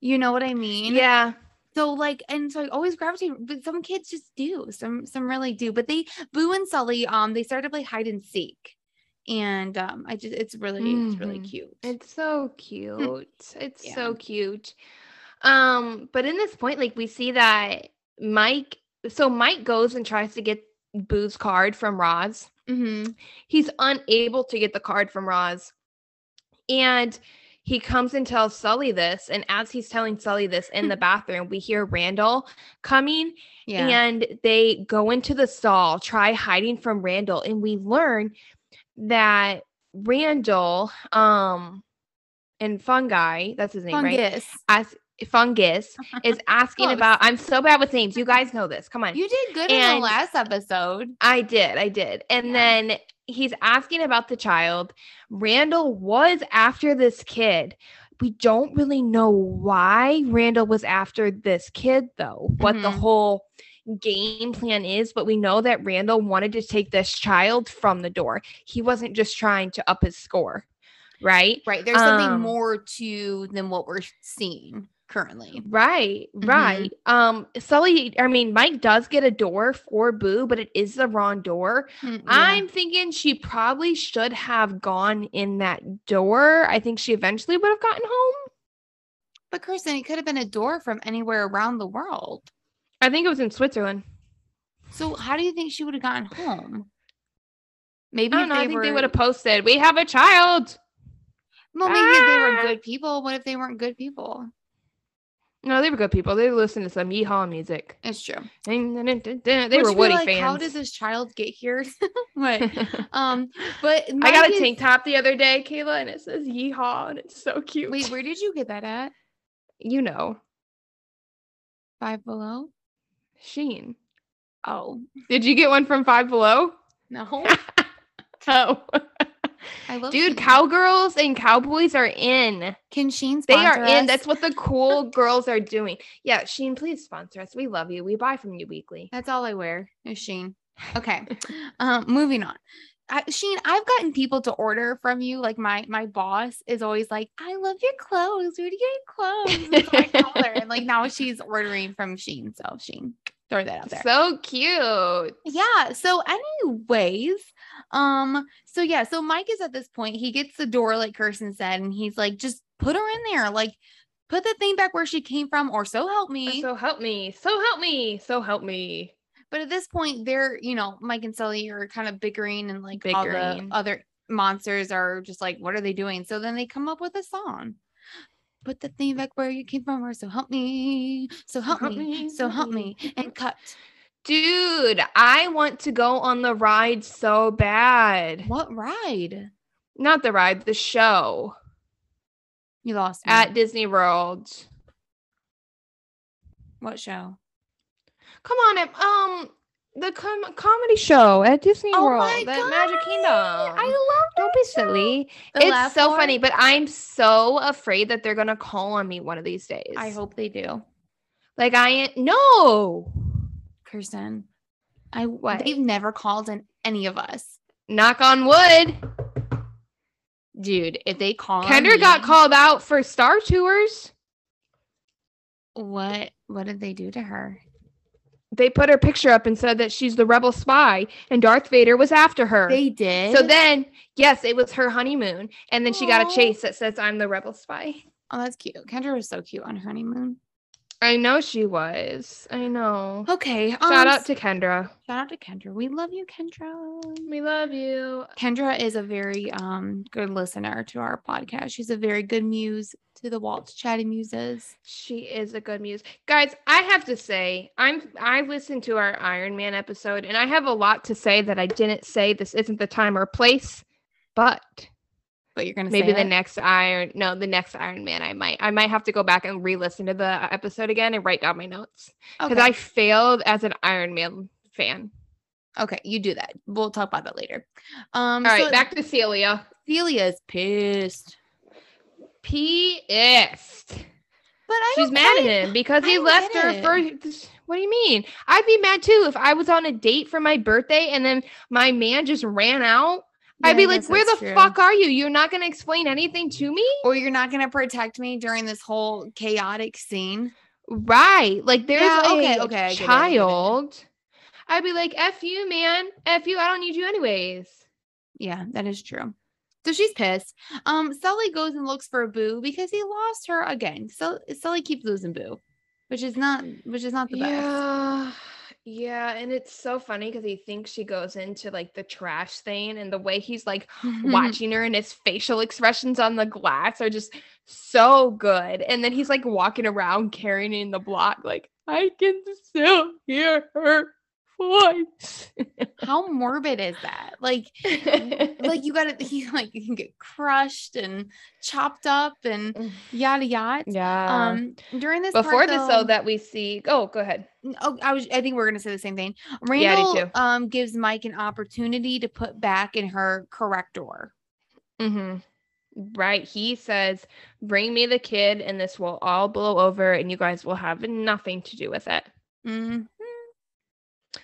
You know what I mean? Yeah. So like, and so I always gravitate, but some kids just do. Some some really do. But they Boo and Sully, um, they started to play hide and seek, and um, I just it's really it's really Mhm. cute. It's so cute. It's Yeah. so cute. Um, but in this point, like we see that Mike, so Mike goes and tries to get Boo's card from Roz. mm-hmm. He's unable to get the card from Roz. And he comes and tells Sully this. And as he's telling Sully this in the bathroom, we hear Randall coming Yeah. and they go into the stall, try hiding from Randall, and we learn that Randall, um, and Fungi, that's his name, right? Fungus. As Fungus is asking about. I'm so bad with names. You guys know this. Come on. You did good in the last episode. I did, I did. And Yeah. then he's asking about the child. Randall was after this kid. We don't really know why Randall was after this kid, though, what the Mhm. whole game plan is, but we know that Randall wanted to take this child from the door. He wasn't just trying to up his score, right? Right. There's something Um, more to than what we're seeing currently. Right, Mhm. right. Um, Sully, I mean, Mike does get a door for Boo, but it is the wrong door. Mm, yeah. I'm thinking she probably should have gone in that door. I think she eventually would have gotten home. But Kirsten, it could have been a door from anywhere around the world. I think it was in Switzerland. So how do you think she would have gotten home? Maybe I don't know. I think they would have posted, "We have a child." Well, maybe if they were Ah! good people. What if they weren't good people? No, they were good people. They listened to some yeehaw music. It's true. They were Woody like, fans. How did this child get here? what? Um, but I got a is- tank top the other day, Kayla, and it says yeehaw, and it's so cute. Wait, where did you get that at? you know, Five Below. Shein. Oh Did you get one from Five Below? no, Oh, I love dude, Shein. cowgirls and cowboys are in. Can Shein They are in. That's what the cool girls are doing. Yeah, Shein, please sponsor us. We love you. We buy from you weekly. That's all I wear is Shein. Okay. um, moving on. I, Shein, I've gotten people to order from you. Like my my boss is always like, "I love your clothes. Where do you get clothes?" And so I call her, and like now she's ordering from Shein. So Shein, throw that out there. So cute. yeah. So, anyways, um, so yeah, so Mike is at this point. He gets the door, like Kirsten said, and he's like, "Just put her in there. Like, put the thing back where she came from, or so help me." So help me. So help me. So help me. But at this point, they're, you know, Mike and Sully are kind of bickering and like all the other monsters are just like, what are they doing? So then they come up with a song. Put the thing back where you came from, or so help me, so help, help me, me, so help me, and cut. Dude, I want to go on the ride so bad. What ride? Not the ride, the show You lost me. at Disney World. what show? Come on, um, the com- comedy show at Disney Oh World, my the God, Magic Kingdom. I love Don't be silly. The it's so funny, but I'm so afraid that they're gonna call on me one of these days. I hope they do, Like I ain't. no. Kirsten. I What? they've never called in any of us, Knock on wood. dude. If they call, Kendra got called out for Star Tours. What? What did they do to her? They put her picture up and said that she's the rebel spy, and Darth Vader was after her. They did. so then, yes, it was her honeymoon, and then she got a chase that says, "I'm the rebel spy." Oh, that's cute. Kendra was so cute on her honeymoon. I know she was. I know. Okay. Shout um, out to Kendra. shout out to Kendra. We love you, Kendra. We love you. Kendra is a very um good listener to our podcast. She's a very good muse to the Walt's Chatty Muses. She is a good muse. Guys, I have to say, I'm I listened to our Iron Man episode and I have a lot to say that I didn't say. This isn't the time or place, but But you're gonna maybe say the it? next Iron no, the next Iron Man I might I might have to go back and re-listen to the episode again and write down my notes because Okay. I failed as an Iron Man fan. okay, you do that. We'll talk about that later. Um All right, so back to Celia. Celia's pissed. Pissed. But I She's mad at him because he don't left her it. for. What do you mean? I'd be mad too if I was on a date for my birthday and then my man just ran out. Yeah, I'd be like, where the true. fuck are you? You're not gonna explain anything to me? Or you're not gonna protect me during this whole chaotic scene. Right. Like there's Yeah, a okay, okay, I get it, I get it. child. I'd be like, F you, man. F you. I don't need you anyways. Yeah, that is true. So she's pissed. Um, Sully goes and looks for Boo because he lost her again. So Sully keeps losing Boo, which is not which is not the best. Yeah. And it's so funny because he thinks she goes into like the trash thing and the way he's like watching her and his facial expressions on the glass are just so good. And then he's like walking around carrying in the block, like, I can still hear her voice. How morbid is that? Like, like you gotta he like you can get crushed and chopped up and yada yada. yeah. Um, during this part, Before this, though, though- that we see. Oh, go ahead. Oh, I was. I think we're gonna say the same thing. Yeah, Randall too. um gives Mike an opportunity to put back in her corrector. Mm-hmm. Right. He says, "Bring me the kid, and this will all blow over, and you guys will have nothing to do with it." Mm.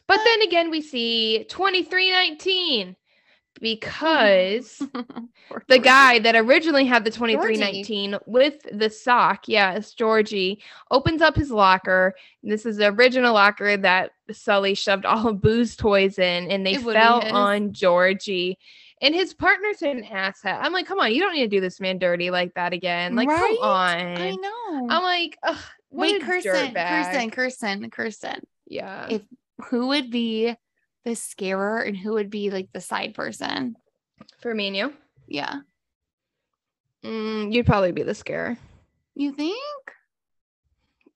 But then uh, again, we see twenty three nineteen because the guy that originally had the 2319 with the sock, yes, Georgie, opens up his locker. This is the original locker that Sully shoved all of Boo's toys in, and they It fell on Georgie. And his partner's an asshat. I'm like, come on, you don't need to do this man dirty like that again. Like, Right? come on. I know. I'm like, Wait, a Kirsten, Kirsten. Kirsten, Kirsten. Yeah. If who would be the scarer and who would be like the side person? For me and you, Yeah. mm, you'd probably be the scarer. You think?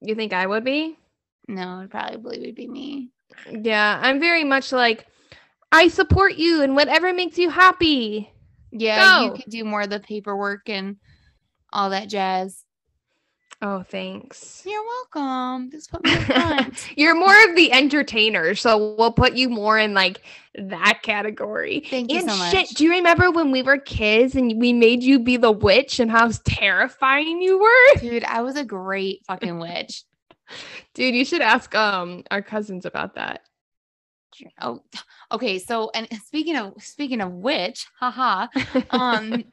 You think I would be? No, it probably would be me. Yeah, I'm very much like I support you and whatever makes you happy. Yeah, you could do more of the paperwork and all that jazz. Oh, thanks. You're welcome. Just put me in front. You're more of the entertainer, so we'll put you more in like that category. Thank you and so shit, much. do you remember when we were kids and we made you be the witch and how terrifying you were? Dude, I was a great fucking witch. Dude, you should ask um our cousins about that. Oh, okay. So, and speaking of speaking of which, haha, um,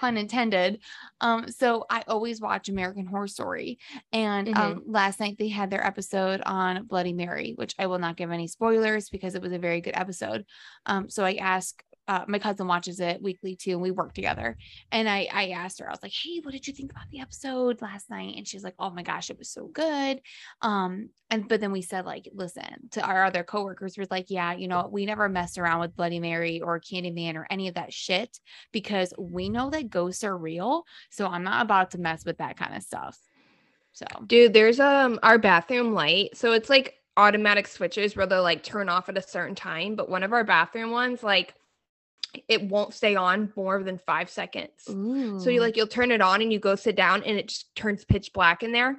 pun intended. Um, so I always watch American Horror Story, and um, last night they had their episode on Bloody Mary, which I will not give any spoilers because it was a very good episode. Um, so I asked. Uh, my cousin watches it weekly too, and we work together. And I, I asked her, I was like, "Hey, what did you think about the episode last night?" And she's like, "Oh my gosh, it was so good." Um, and but then we said, like, listen to our other coworkers. We're like, "Yeah, you know, we never messed around with Bloody Mary or Candyman or any of that shit because we know that ghosts are real. So I'm not about to mess with that kind of stuff." So Dude, there's um our bathroom light. So it's like automatic switches where they'll like turn off at a certain time, but one of our bathroom ones like it won't stay on more than 5 seconds. So you like you'll turn it on and you go sit down and it just turns pitch black in there.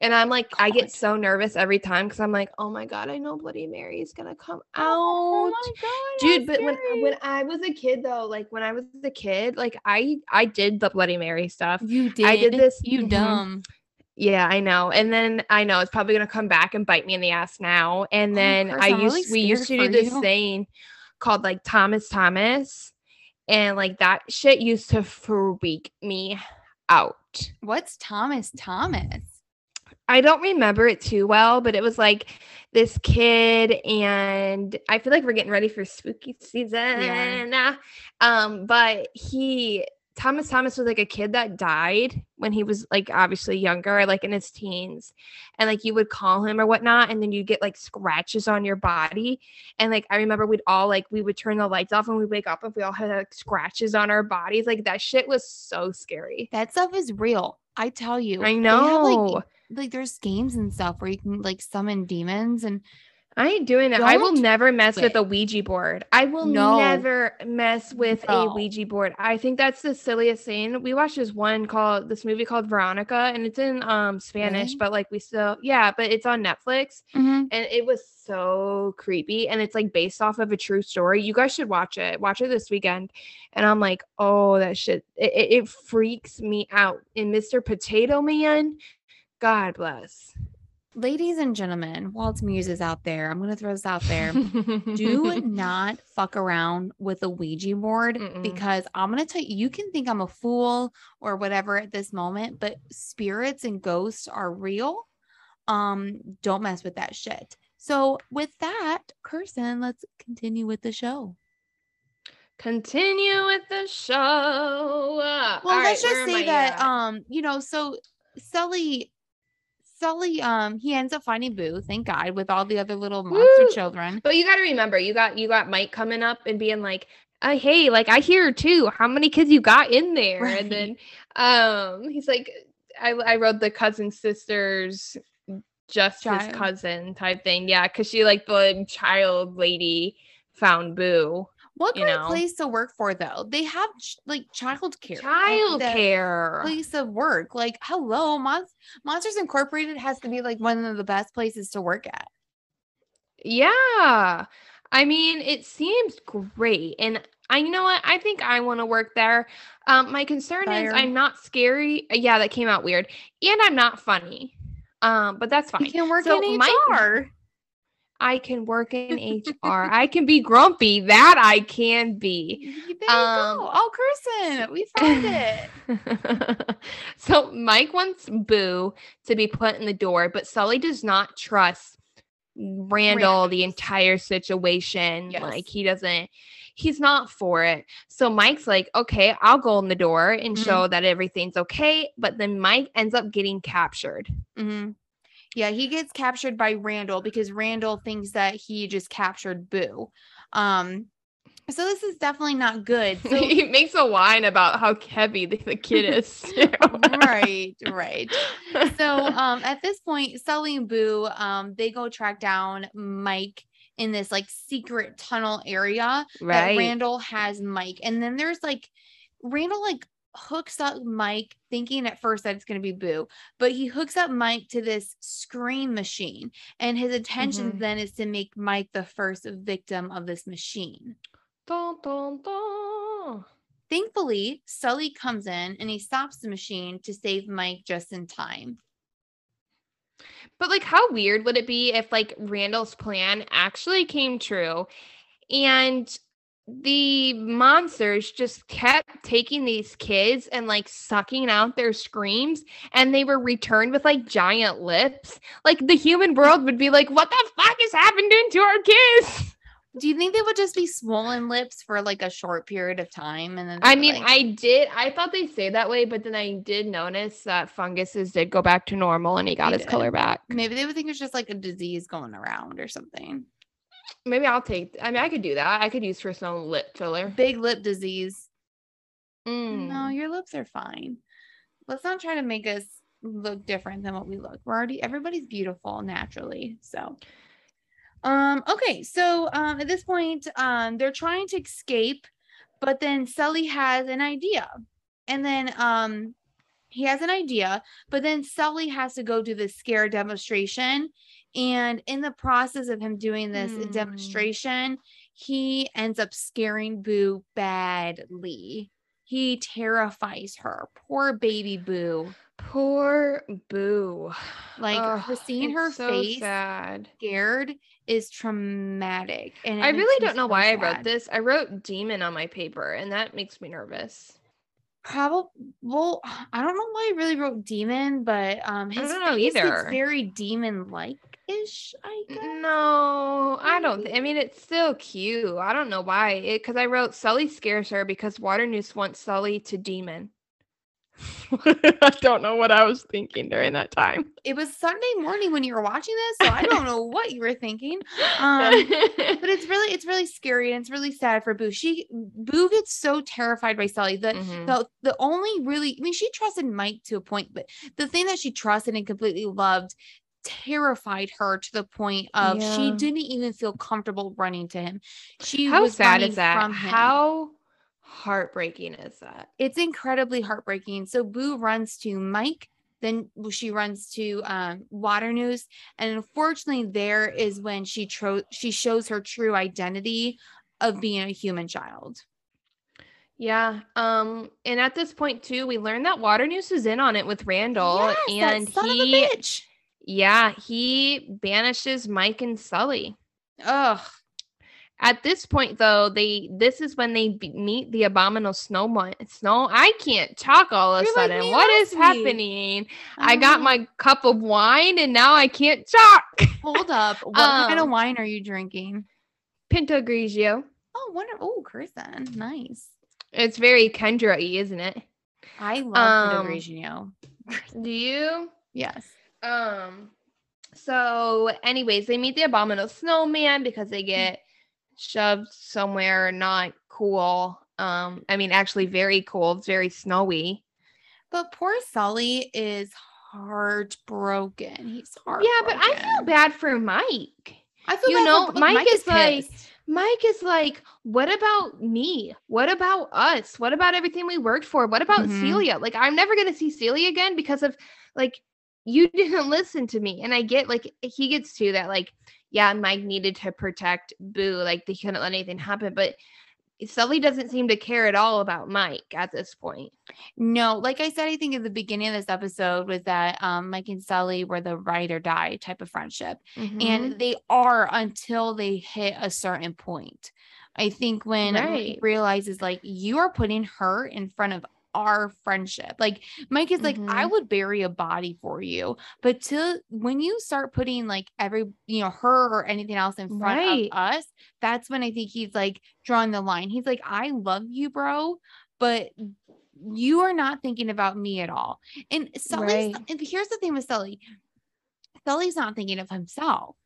And I'm like, I get so nervous every time because I'm like, oh my god, I know Bloody Mary is gonna come out. Oh my god, Dude, but when when I was a kid though, like when I was a kid, like I I did the Bloody Mary stuff. you did, I did this- you mhm. dumb. Yeah, I know. And then I know it's probably gonna come back and bite me in the ass now. And Oh, then Chris, I used really we used to do this you. thing called like Thomas Thomas. And like that shit used to freak me out. What's Thomas Thomas? I don't remember it too well, but it was like this kid, and I feel like we're getting ready for spooky season. ah, Um, but he Thomas Thomas was like a kid that died when he was like obviously younger, like in his teens, and like you would call him or whatnot, and then you'd get like scratches on your body, and like I remember we'd all like we would turn the lights off and we wake up and we all had like scratches on our bodies, like that shit was so scary. That stuff is real. I tell you. I They have, like, know. like there's games and stuff where you can like summon demons and I ain't doing it. I will never mess with a Ouija board. I will No. never mess with a Ouija board. I think that's the silliest thing. We watched this one called this movie called Veronica, and it's in um Spanish, Really? but like we still yeah, but it's on Netflix, Mhm. and it was so creepy, and it's like based off of a true story. You guys should watch it. Watch it this weekend, and I'm like, oh, that shit, it, it, it freaks me out. And Mr. Potato Man, God bless. Ladies and gentlemen, Walt's muses out there, I'm gonna throw this out there. Do not fuck around with a Ouija board Mm-mm. because I'm gonna tell you, you can think I'm a fool or whatever at this moment, but spirits and ghosts are real. Um, don't mess with that shit. So with that, Kirsten, let's continue with the show. Continue with the show. Well, all let's right, just say that at? um, you know, so Sully Sully um he ends up finding Boo, thank God, with all the other little monster Woo! children. But you got to remember, you got you got Mike coming up and being like, uh, "Hey, like I hear too. How many kids you got in there?" And then, um, he's like, "I I wrote the cousin sisters, just his cousin type thing. Yeah, because she like the child lady found Boo. What you great know. place to work for though. They have ch- like childcare. at Child care. Place of work. Like, hello, Mon- Monsters Incorporated has to be like one of the best places to work at. Yeah. I mean, it seems great. And I you know what? I think I want to work there. Um, my concern is I'm not scary. Yeah, that came out weird. And I'm not funny. Um, but that's You fine. can work So in HR. I can work in HR. I can be grumpy. That I can be. There you Um, go. Oh, Kirsten, we found it. so Mike wants Boo to be put in the door, but Sully does not trust Randall the entire situation. Yes. Like he doesn't he's not for it. So Mike's like, "Okay, I'll go in the door and Mhm. show that everything's okay." But then Mike ends up getting captured. Mhm. Yeah, he gets captured by Randall because Randall thinks that he just captured Boo. Um, so this is definitely not good. So he makes a whine about how heavy the, the kid is. right, right. So um at this point, Sully and Boo, um, they go track down Mike in this like secret tunnel area that. Randall has Mike. And then there's like Randall like hooks up Mike thinking at first that it's going to be Boo, but he hooks up Mike to this scream machine and his intention Mhm. then is to make Mike the first victim of this machine. Dun, dun, dun. Thankfully, Sully comes in and he stops the machine to save Mike just in time. But like how weird would it be if like Randall's plan actually came true and the monsters just kept taking these kids and like sucking out their screams and they were returned with like giant lips like the human world would be like what the fuck is happening to our kids Do you think they would just be swollen lips for like a short period of time? And then i mean like- i did i thought they'd say that way but then i did notice that funguses did go back to normal and he got They his did. color back maybe they would think it's just like a disease going around or something. Maybe i'll take i mean i could do that i could use for some lip filler Big lip disease. No, Mm. your lips are fine. Let's not try to make us look different than what we look. We're already everybody's beautiful naturally. So um okay, so um at this point um they're trying to escape, but then Sully has an idea. And then um he has an idea, but then Sully has to go do this scare demonstration. And in the process of him doing this Hmm. demonstration, he ends up scaring Boo badly. He terrifies her. Poor baby Boo. Poor Boo. Like seeing her so face sad. scared is traumatic. And I really don't know so why I wrote this. I wrote demon on my paper, and that makes me nervous. Probably well, I don't know why I really wrote demon, but um his don't know face looks either. very demon like ish, I guess. No, I don't. Th- I mean, it's still cute. I don't know why. It because I wrote Sully scares her because Waternoose wants Sully to demon. I don't know what I was thinking during that time. It was Sunday morning when you were watching this, so I don't know what you were thinking. Um, but it's really it's really scary and it's really sad for Boo. She Boo gets so terrified by Sully. The Mhm. the the only really I mean she trusted Mike to a point, but the thing that she trusted and completely loved terrified her to the point of she didn't even feel comfortable running to him. She How was sad is that? How heartbreaking is that? it's incredibly heartbreaking. So Boo runs to Mike, then she runs to um, Waternoose, and unfortunately, there is when she tro- she shows her true identity of being a human child. Yeah. Um, and at this point too, we learned that Waternoose is in on it with Randall, Yes, and son he of a bitch. Yeah, he banishes Mike and Sully. Ugh. At this point, though, they this is when they be- meet the abominable snowman. Snow, I can't talk all of a like sudden. me what is week. happening? I got Um, my cup of wine and now I can't talk. Hold up. What kind of Um, wine are you drinking? Pinot Grigio. Oh, wonder. Oh, Kirsten. Nice. It's very Kendra-y, isn't it? I love Um, Pinot Grigio. Do you? Yes. Um. So, anyways, they meet the abominable snowman because they get shoved somewhere not cool. Um, I mean, actually, very cool. It's very snowy. But poor Sully is heartbroken. He's Yeah, but I feel bad for Mike. I feel you bad for know, both- Mike is like- Mike is like, what about me? What about us? What about everything we worked for? What about Mhm. Celia? Like, I'm never gonna see Celia again because of like you didn't listen to me. And I get like he gets to that, like, yeah, Mike needed to protect Boo, like they couldn't let anything happen, but Sully doesn't seem to care at all about Mike at this point. No, like I said, I think at the beginning of this episode was that um, Mike and Sully were the ride or die type of friendship. Mhm. and they are until they hit a certain point. I think when Mike Right. realizes like you are putting her in front of our friendship. Like Mike is like, I Mhm. would bury a body for you. But to when you start putting like every, you know, her or anything else in front Right. of us, that's when I think he's like drawing the line. He's like, I love you, bro, but you are not thinking about me at all. And Sully's Right. here's the thing with Sully. Sully's not thinking of himself.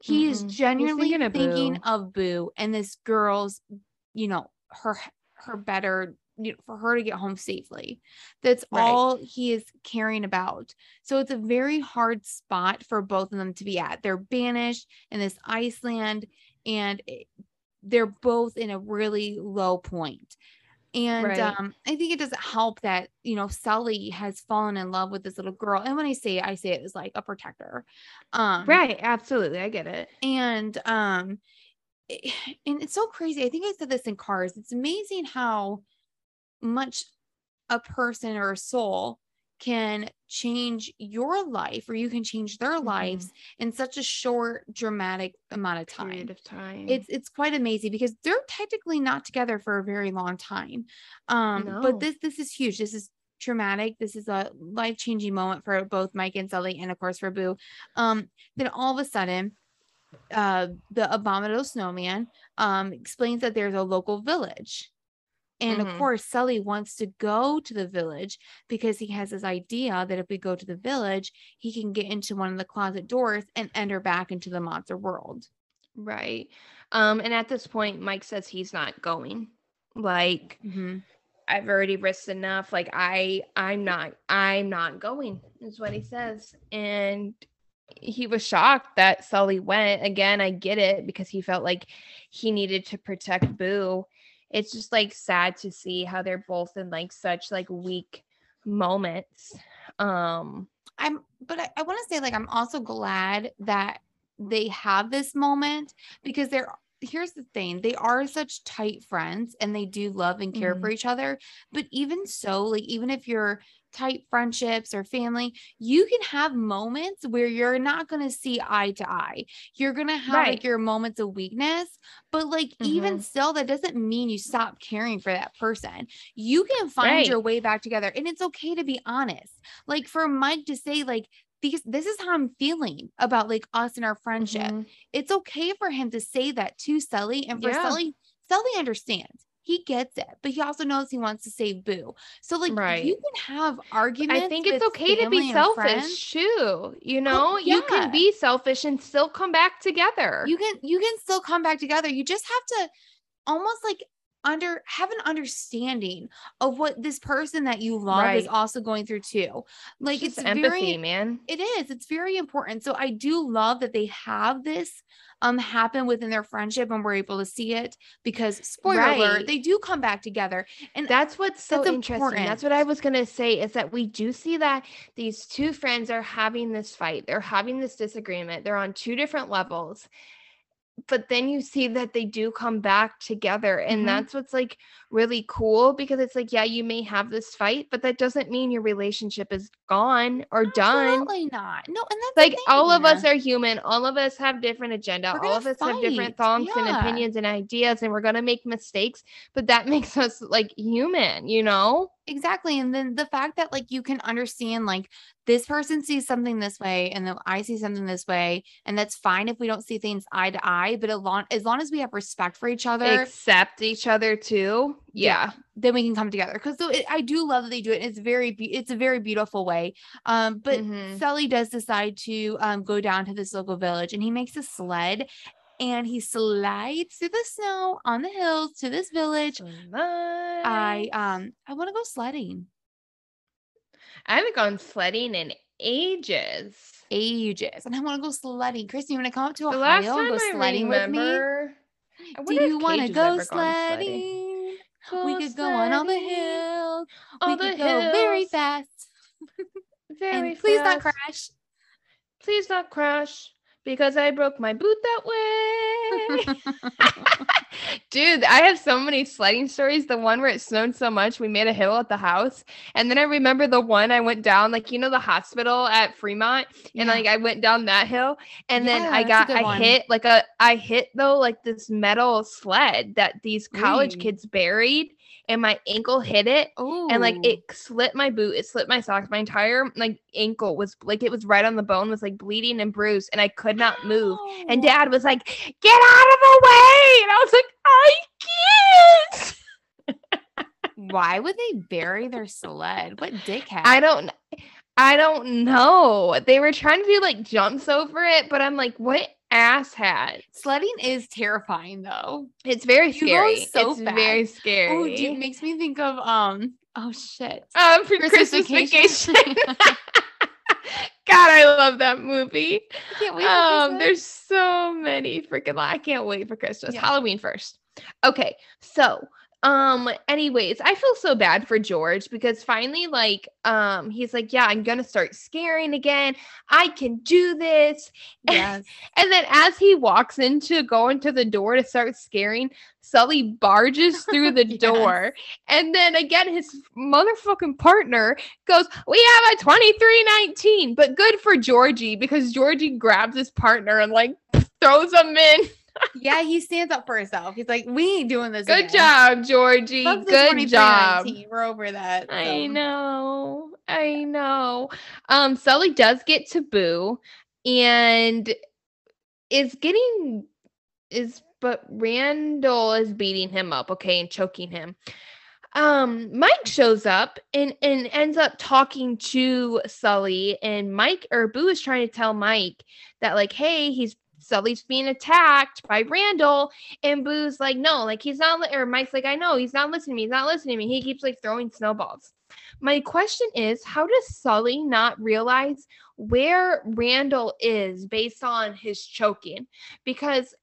He is. He's genuinely thinking of thinking Boo. of Boo and this girl's, you know, her her better, you know, for her to get home safely. That's Right. all he is caring about. So it's a very hard spot for both of them to be at. They're banished in this Iceland, and they're both in a really low point. And Right. um, I think it doesn't help that you know Sully has fallen in love with this little girl. And when I say it, I say it as like a protector. Um, Right, absolutely. I get it. and um and it's so crazy i think i said this in cars it's amazing how much a person or a soul can change your life or you can change their Mhm. lives in such a short dramatic amount of Period time of time. it's it's quite amazing because they're technically not together for a very long time um No. but this this is huge this is traumatic this is a life-changing moment for both mike and sully and of course for boo um then all of a sudden uh the abominable snowman um explains that there's a local village and of Mhm. course sully wants to go to the village because he has this idea that if we go to the village he can get into one of the closet doors and enter back into the monster world Right. Um, and at this point, Mike says he's not going. Like, Mhm. I've already risked enough. Like, I, I'm not, I'm not going, is what he says. And he was shocked that Sully went. Again, I get it because he felt like he needed to protect Boo. It's just like sad to see how they're both in like such like weak moments. Um, I'm, but I, I want to say, like, I'm also glad that they have this moment because they're, here's the thing they are such tight friends and they do love and care Mhm. for each other. But even so, like, even if you're tight friendships or family, you can have moments where you're not going to see eye to eye. You're going to have Right. like your moments of weakness, but like, even Mhm. still, that doesn't mean you stop caring for that person. You can find Right. your way back together and it's okay to be honest like for Mike to say like these this is how I'm feeling about like us and our friendship. mhm. It's okay for him to say that to Sully and for Yeah. Sully Sully understands. He gets it, but he also knows he wants to save Boo. So like Right. you can have arguments. I think it's okay to be selfish too. You oh, know, you yeah. can be selfish and still come back together. You can you can still come back together. You just have to almost like under have an understanding of what this person that you love is also going through too. Like Just it's empathy, very man. it is it's very important so i do love that they have this um happen within their friendship and we're able to see it because spoiler alert they do come back together and That's what's so That's interesting. That's what I was going to say is that we do see that these two friends are having this fight. They're having this disagreement. They're on two different levels. But then you see that they do come back together and Mhm. that's what's like really cool because it's like yeah you may have this fight but that doesn't mean your relationship is gone or done. Absolutely not. No, and that's like all of us are human. All of us have different agenda. All of us have different fight, thoughts and opinions and ideas and we're gonna make mistakes but that makes us like human you know exactly and then the fact that like you can understand like this person sees something this way and then i see something this way and that's fine if we don't see things eye to eye but as long as long as we have respect for each other accept each other too yeah, then we can come together because so it, i do love that they do it it's very be- it's a very beautiful way um but Mhm. sully does decide to um go down to this local village and he makes a sled and he slides through the snow on the hills to this village i um i want to go sledding I haven't gone sledding in ages. ages and I want to go sledding. Chris, you want to come up to The last Ohio time and go I sledding with me? remember, Do you want to go sledding? Go we could go on all the sledding, hills. all we the could go very fast. Very and please not crash. Please not crash because I broke my boot that way. Dude, I have so many sledding stories. The one where it snowed so much, we made a hill at the house. And then I remember the one I went down, like, you know, the hospital at Fremont. And like I went down that hill. And then I got, I one. hit like a, I hit though, like this metal sled that these college kids buried. And my ankle hit it oh, and like it slit my boot, it slit my socks, my entire like ankle was like it was right on the bone, was like bleeding and bruised, and I could not move. And dad was like, Get out of the way! And I was like, I can't. Why would they bury their sled? What dickhead? I don't I don't know. They were trying to do like jumps over it, but I'm like, what asshat? Sledding is terrifying though. It's very You scary. so it's very scary. Oh, dude, it makes me think of um. Oh shit. um, for Christmas Christmas, Vacation. vacation. God, I love that movie. I can't wait for um there's so many freaking i can't wait for christmas Yeah. halloween first okay so um anyways i feel so bad for george because finally like um he's like yeah i'm gonna start scaring again i can do this yes. and then as he walks into going to the door to start scaring sully barges through the Yes. door and then again his motherfucking partner goes we have a 2319 but good for georgie because georgie grabs his partner and like throws him in Yeah, he stands up for himself. He's like, we ain't doing this. good again. job georgie the good job We're over that. I know. I know. Um, Sully does get to Boo and is getting is but Randall is beating him up, okay, and choking him. Um, Mike shows up and and ends up talking to Sully, and Mike or Boo is trying to tell Mike that like, hey, he's Sully's being attacked by Randall, and Boo's like, no, like he's not, li-, or Mike's like, I know he's not listening to me, he's not listening to me. He keeps like throwing snowballs. My question is, how does Sully not realize where Randall is based on his choking? Because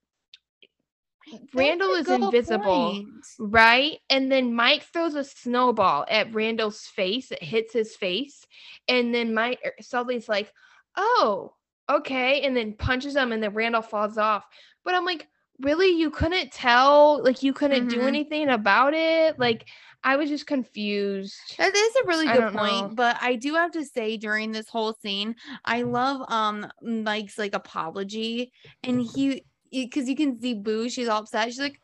Randall is invisible, point. right? And then Mike throws a snowball at Randall's face. It hits his face, and then Mike er, Sully's like, "Oh, okay," and then punches him, and then Randall falls off. But I'm like, really? You couldn't tell? Like you couldn't do Mhm. anything about it? Like I was just confused. That is a really good point, know. but I do have to say during this whole scene, I love um Mike's like apology, and he because you can see Boo, she's all upset. She's like.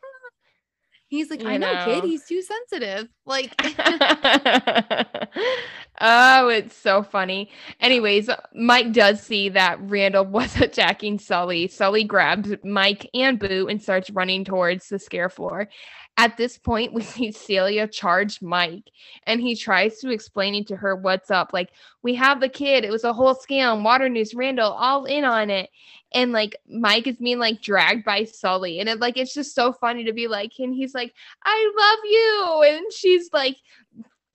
He's like, You I know, kid, he's too sensitive. Like, oh, it's so funny. Anyways, Mike does see that Randall was attacking Sully. Sully grabs Mike and Boo and starts running towards the scare floor. At this point, we see Celia charge Mike and he tries to explain to her what's up. Like, we have the kid. It was a whole scam. Waternoose, Randall, all in on it. And like Mike is being like dragged by Sully. And it like it's just so funny to be like, and he's like, I love you. And she's like,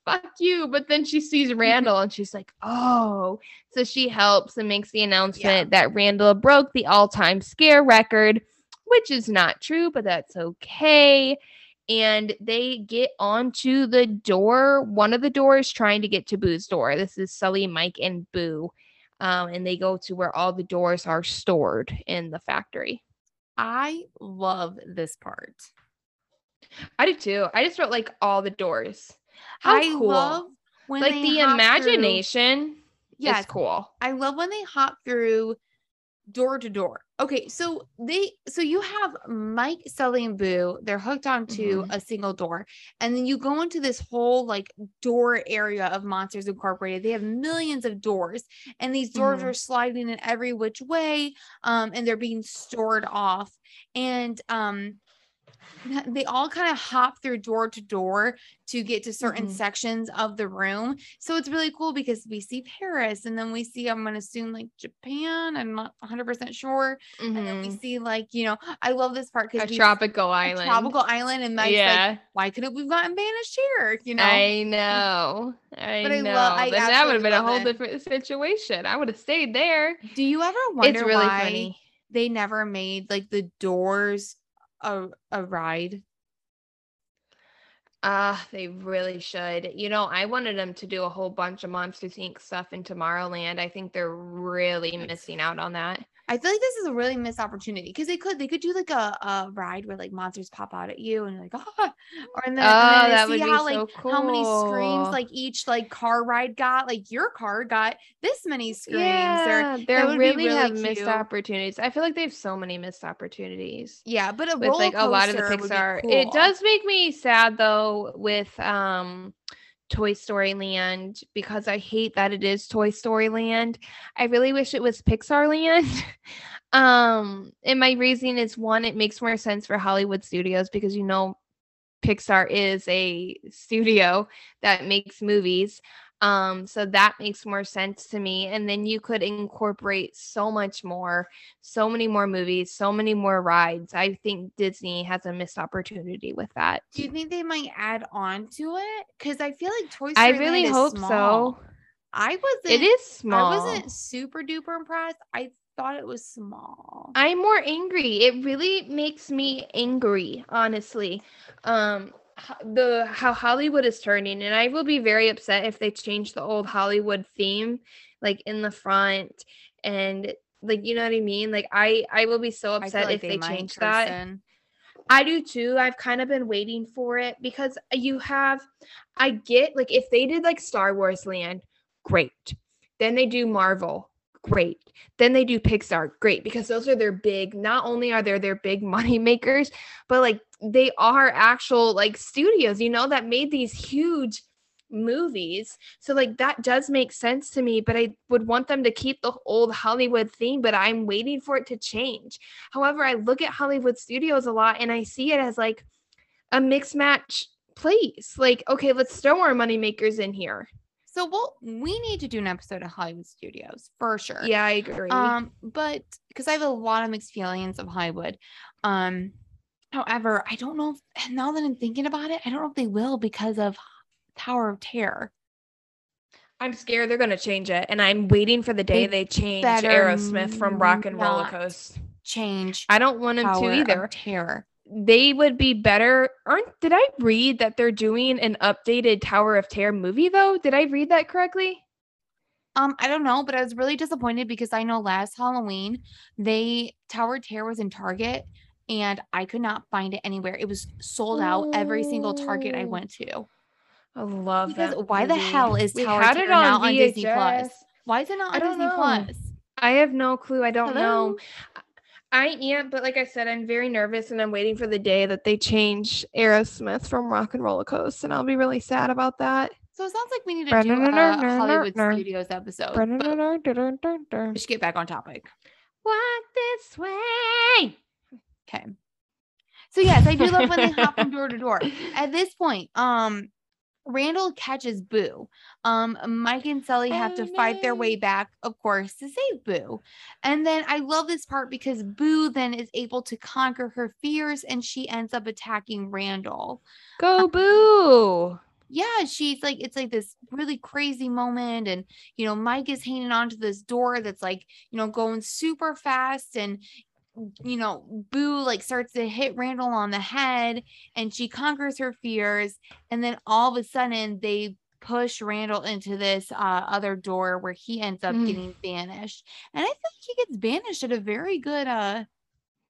fuck you. But then she sees Randall and she's like, oh. So she helps and makes the announcement that Randall broke the all time scare record, which is not true, but that's okay. And they get onto the door. One of the doors trying to get to Boo's door. This is Sully, Mike, and Boo. Um, and they go to where all the doors are stored in the factory. I love this part. I do too. I just wrote like all the doors. How I cool. love when like the hop through- imagination Yes, is cool. I love when they hop through door to door. Okay, so they so you have Mike, Sully, and Boo. They're hooked onto Mhm. a single door, and then you go into this whole like door area of Monsters Incorporated. They have millions of doors, and these doors Mhm. are sliding in every which way, um, and they're being stored off, and um. They all kind of hop through door to door to get to certain Mhm. sections of the room. So it's really cool because we see Paris and then we see, I'm going to assume like Japan. I'm not 100% sure. And then we Mhm. see like, you know, I love this part because tropical a tropical island. tropical island and like, yeah. why couldn't we have gotten banished here? You know, I know. I But I know. love- I that would have been a whole it. different situation. I would have stayed there. do you ever wonder it's really why funny. they never made like the doors a, a ride? Ah, they really should. You know, I wanted them to do a whole bunch of Monsters Inc. stuff in Tomorrowland. I think they're really missing out on that. I feel like this is a really missed opportunity because they could they could do like a, a ride where like monsters pop out at you and you're like ah or and then, oh, and then that see how like cool. how many screams like each like car ride got like your car got this many screams yeah, would really, really have missed opportunities. I feel like they have so many missed opportunities. yeah but a with like a lot of the coaster would be Pixar. It does make me sad though with um Toy Story Land because I hate that it is Toy Story Land. I really wish it was Pixar Land. um and my reason is one it makes more sense for Hollywood Studios because you know Pixar is a studio that makes movies. Um, so that makes more sense to me. And then you could incorporate so much more, so many more movies, so many more rides. I think Disney has a missed opportunity with that. do you think they might add on to it because I feel like Toy Story I really is hope small. so. I wasn't It is small. I wasn't super duper impressed I thought it was small I'm more angry. It really makes me angry, honestly. Um the how Hollywood is turning and I will be very upset if they change the old Hollywood theme like in the front and like you know what I mean? Like I I will be so upset like if they, might, change that. I do too. I've kind of been waiting for it because you have, I get like if they did like Star Wars Land, great. Then they do Marvel, great. Then they do Pixar, great, because those are their big, not only are they their big money makers, but like they are actual like studios, you know, that made these huge movies. So like that does make sense to me, but I would want them to keep the old Hollywood theme, but I'm waiting for it to change. However, I look at Hollywood studios a lot and I see it as like a mix match place. Like, okay, let's throw our money makers in here. So we'll we need to do an episode of Hollywood Studios for sure. Yeah, I agree. Um, but because I have a lot of mixed feelings of Hollywood. Um, however, I don't know if now that I'm thinking about it, I don't know if they will because of Tower of Terror. I'm scared they're gonna change it, and I'm waiting for the day They they, change Aerosmith from Rock and Roller. Coaster. Change I don't want them to either. Terror. they would be better. Aren't did I read that they're doing an updated Tower of Terror movie though? Did I read that correctly? Um, I don't know, but I was really disappointed because I know last Halloween they Tower of Terror was in Target and I could not find it anywhere. It was sold out every single Target I Oh. went to. I love Because that. why the hell is we Tower Terror it on now on Disney Plus? Why is it not on Disney know. Plus? I have no clue. I don't Hello? know. I am, but like I said, I'm very nervous and I'm waiting for the day that they change Aerosmith from Rock and Roller Coaster, and I'll be really sad about that. So it sounds like we need to do a Hollywood Studios episode. We should get back on topic. Walk this way. Okay. So yes, I do love when they hop from door to door. At this point, um, Randall catches Boo. Um, Mike and Sully have to Oh, fight their way back, of course, to save Boo. And then I love this part because Boo then is able to conquer her fears and she ends up attacking Randall. Go boo. yeah, she's like, it's like this really crazy moment. And, you know, Mike is hanging on to this door that's like, you know, going super fast. And, you know, Boo like starts to hit Randall on the head and she conquers her fears. And then all of a sudden they push Randall into this uh, other door where he ends up Mm. getting banished. And I think he gets banished at a very good, uh,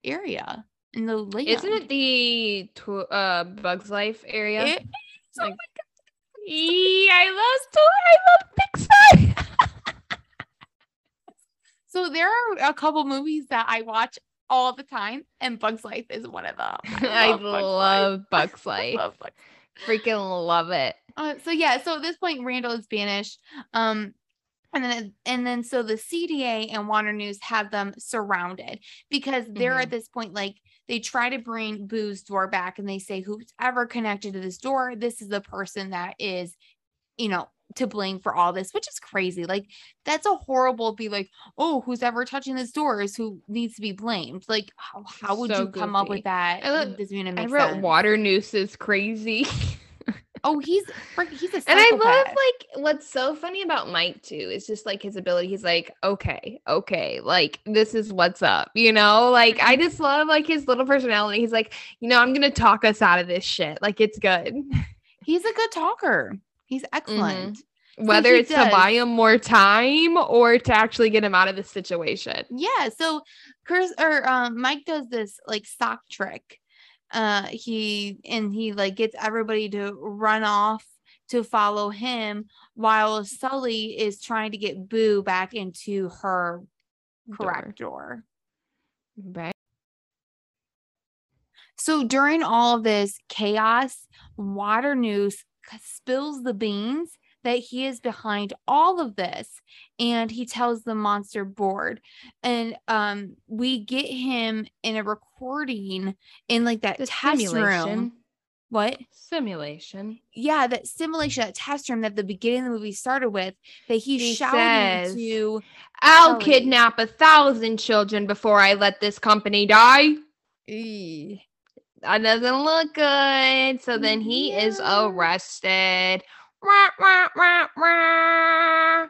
area in the land. Isn't it the tw- uh Bugs Life area? It- oh Like- my Yeah, I love to- I love Pixar. So there are a couple movies that I watch all the time, and Bugs Life is one of them. I Bugs Life. love Bugs I Life. love Bugs Freaking love it. Uh, so yeah, so at this point Randall is banished. Um and then and then so the CDA and Waternoose have them surrounded because they're Mhm. at this point like they try to bring Boo's door back and they say who's ever connected to this door, this is the person that is, you know, to blame for all this, which is crazy. Like that's a horrible be like, oh, who's ever touching this door is who needs to be blamed. Like how, how would So you come up with that? I lo- It doesn't I wrote sense. Waternoose is crazy. Oh, he's he's a And I love like what's so funny about Mike too is just like his ability. He's like, okay, okay, like this is what's up, you know? Like I just love like his little personality. He's like, you know, I'm gonna talk us out of this shit. Like it's good. he's a good talker. He's mm-hmm. excellent. Whether he it's to buy him more time or to actually get him out of the situation. Yeah. So Chris or um, Mike does this like sock trick. Uh, he and he like gets everybody to run off to follow him while Sully is trying to get Boo back into her correct door. Right. So during all of this chaos, Waternoose spills the beans that he is behind all of this and he tells the monster board and um we get him in a recording in like that The test room what Simulation. yeah that simulation that test room that the beginning of the movie started with that he's He shouting says, to I'll Sully. kidnap a thousand children before I let this company die. That doesn't look good. So then he is arrested. Wah, wah, wah, wah.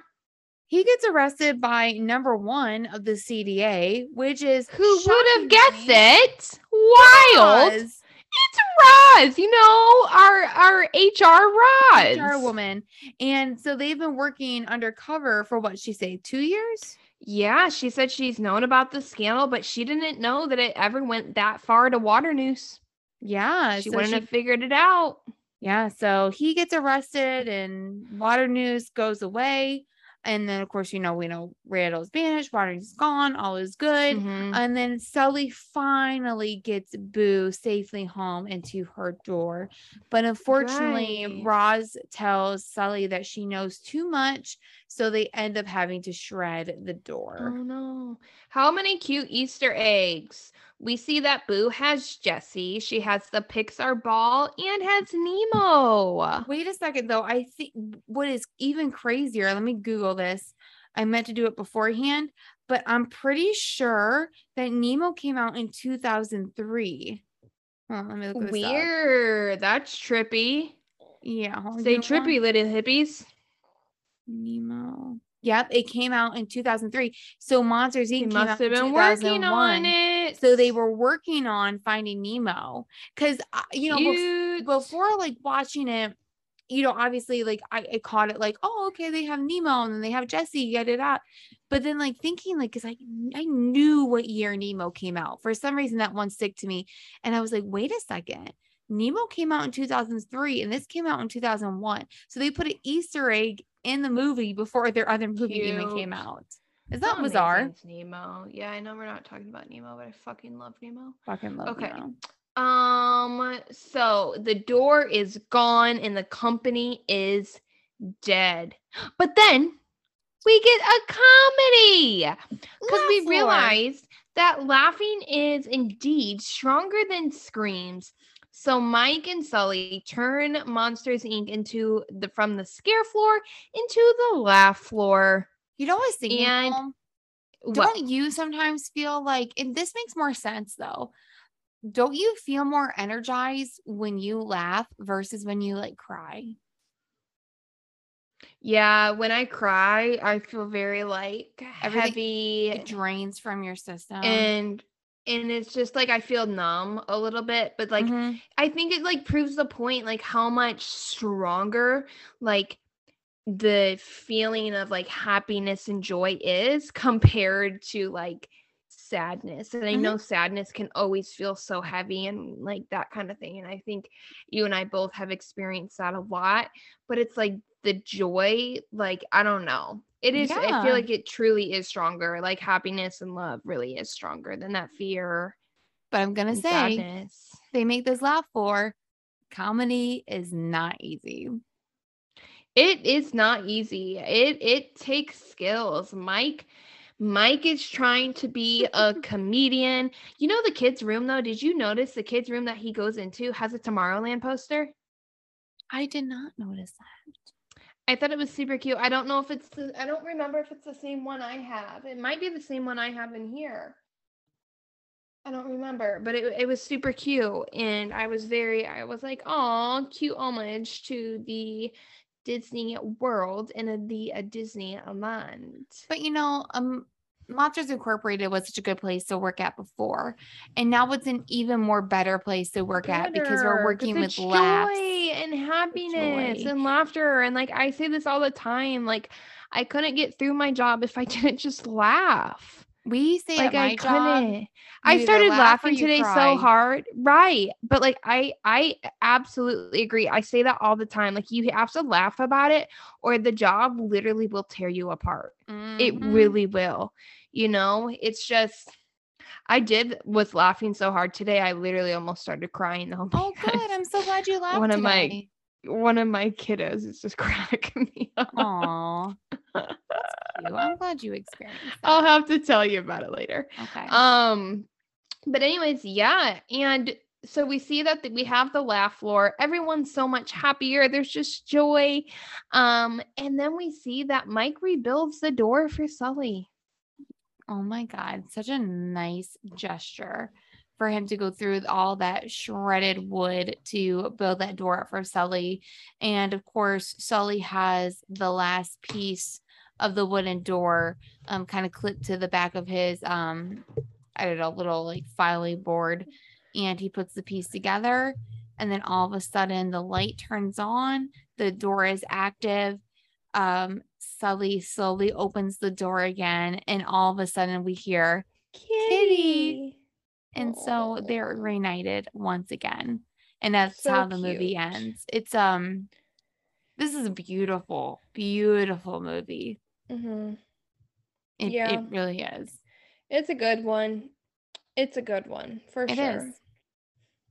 he gets arrested by number one of the cda which is Who would have guessed it? Wild. Roz. It's Roz, you know, our our HR Roz. HR woman. And so they've been working undercover for what she say, two years? Yeah, she said she's known about the scandal, but she didn't know that it ever went that far to Waternoose. Yeah. She so wouldn't she- have figured it out. Yeah. So he gets arrested and Waternoose goes away. And then of course, you know, we know Randall's banished, Waternoose is gone, all is good. Mhm. And then Sully finally gets Boo safely home into her door. But unfortunately, Right. Roz tells Sully that she knows too much. So they end up having to shred the door. Oh no. How many cute Easter eggs? We see that Boo has Jessie. She has the Pixar ball and has Nemo. Wait a second, though. I think what is even crazier, let me Google this. I meant to do it beforehand, but I'm pretty sure that Nemo came out in 2003. Hold on, let me look this up. Weird. That's trippy. Yeah. Say one- trippy, little hippies. Nemo. Yep, it came out in 2003. So Monsters Inc. He must have been working on it. So they were working on finding Nemo because uh, you know Cute. before like watching it, you know, obviously like I, I caught it like, oh, okay, they have Nemo and then they have Jessie, yada yada. But then like thinking like, cause I I knew what year Nemo came out. For some reason that one stick to me. And I was like, wait a second. Nemo came out in 2003 and this came out in 2001. So they put an Easter egg in the movie before their other movie even came out. Is How that bizarre? Nemo. Yeah, I know we're not talking about Nemo, but I fucking love Nemo. Fucking love Okay. Nemo. Um, so the door is gone and the company is dead. But then we get a comedy because we realized that laughing is indeed stronger than screams. So Mike and Sully turn Monsters Inc. into the from the scare floor into the laugh floor. You know what I was thinking? And? Don't you sometimes feel like and this makes more sense though don't you feel more energized when you laugh versus when you like cry Yeah, when I cry, I feel very like Everything- heavy it drains from your system and and it's just like I feel numb a little bit, but like Mhm. I think it like proves the point like how much stronger like the feeling of like happiness and joy is compared to like sadness and i Mhm. know sadness can always feel so heavy and like that kind of thing and i think you and i both have experienced that a lot but it's like the joy like i don't know it is i feel like it truly is stronger like happiness and love really is stronger than that fear But I'm gonna say sadness they make this laugh for comedy is not easy. It is not easy. It it takes skills. Mike Mike is trying to be a comedian. You know the kids' room though? Did you notice the kids' room that he goes into has a Tomorrowland poster? I did not notice that. I thought it was super cute. I don't know if it's the, I don't remember if it's the same one I have. It might be the same one I have in here. I don't remember, but it, it was super cute. And I was very, I was like, oh, cute homage to the Disney world and the uh, Disney land. But you know, um Monsters Incorporated was such a good place to work at before. And now it's an even more better place to work at because we're working with it's laughs. and happiness joy. and laughter. And like I say this all the time, like I couldn't get through my job if I didn't just laugh. We say like at my I job, couldn't. you I started laugh laughing today cry. so hard. Right. But like I I absolutely agree. I say that all the time. Like you have to laugh about it or the job literally will tear you apart. It Mhm. really will. You know, it's just I did was laughing so hard today. I literally almost started crying though. Oh, good. I'm so glad you laughed one of my today. One of my kiddos is just cracking me up. Aw. I'm glad you experienced I'll have to tell you about it later. Okay. Um, but anyways, yeah, and so we see that th- we have the laugh floor. Everyone's so much happier. There's just joy. Um, and then we see that Mike rebuilds the door for Sully. Oh my God, such a nice gesture for him to go through all that shredded wood to build that door up for Sully. And of course, Sully has the last piece of the wooden door um kind of clipped to the back of his um I don't know, little like filing board. And he puts the piece together. And then all of a sudden the light turns on, the door is active. Um, Sully slowly opens the door again, and all of a sudden we hear, Kitty. And so they're reunited once again. And that's So how the movie ends. It's um this is a beautiful, beautiful movie. Mm-hmm. It, Yeah. it really is. It's a good one. It's a good one for It is. sure.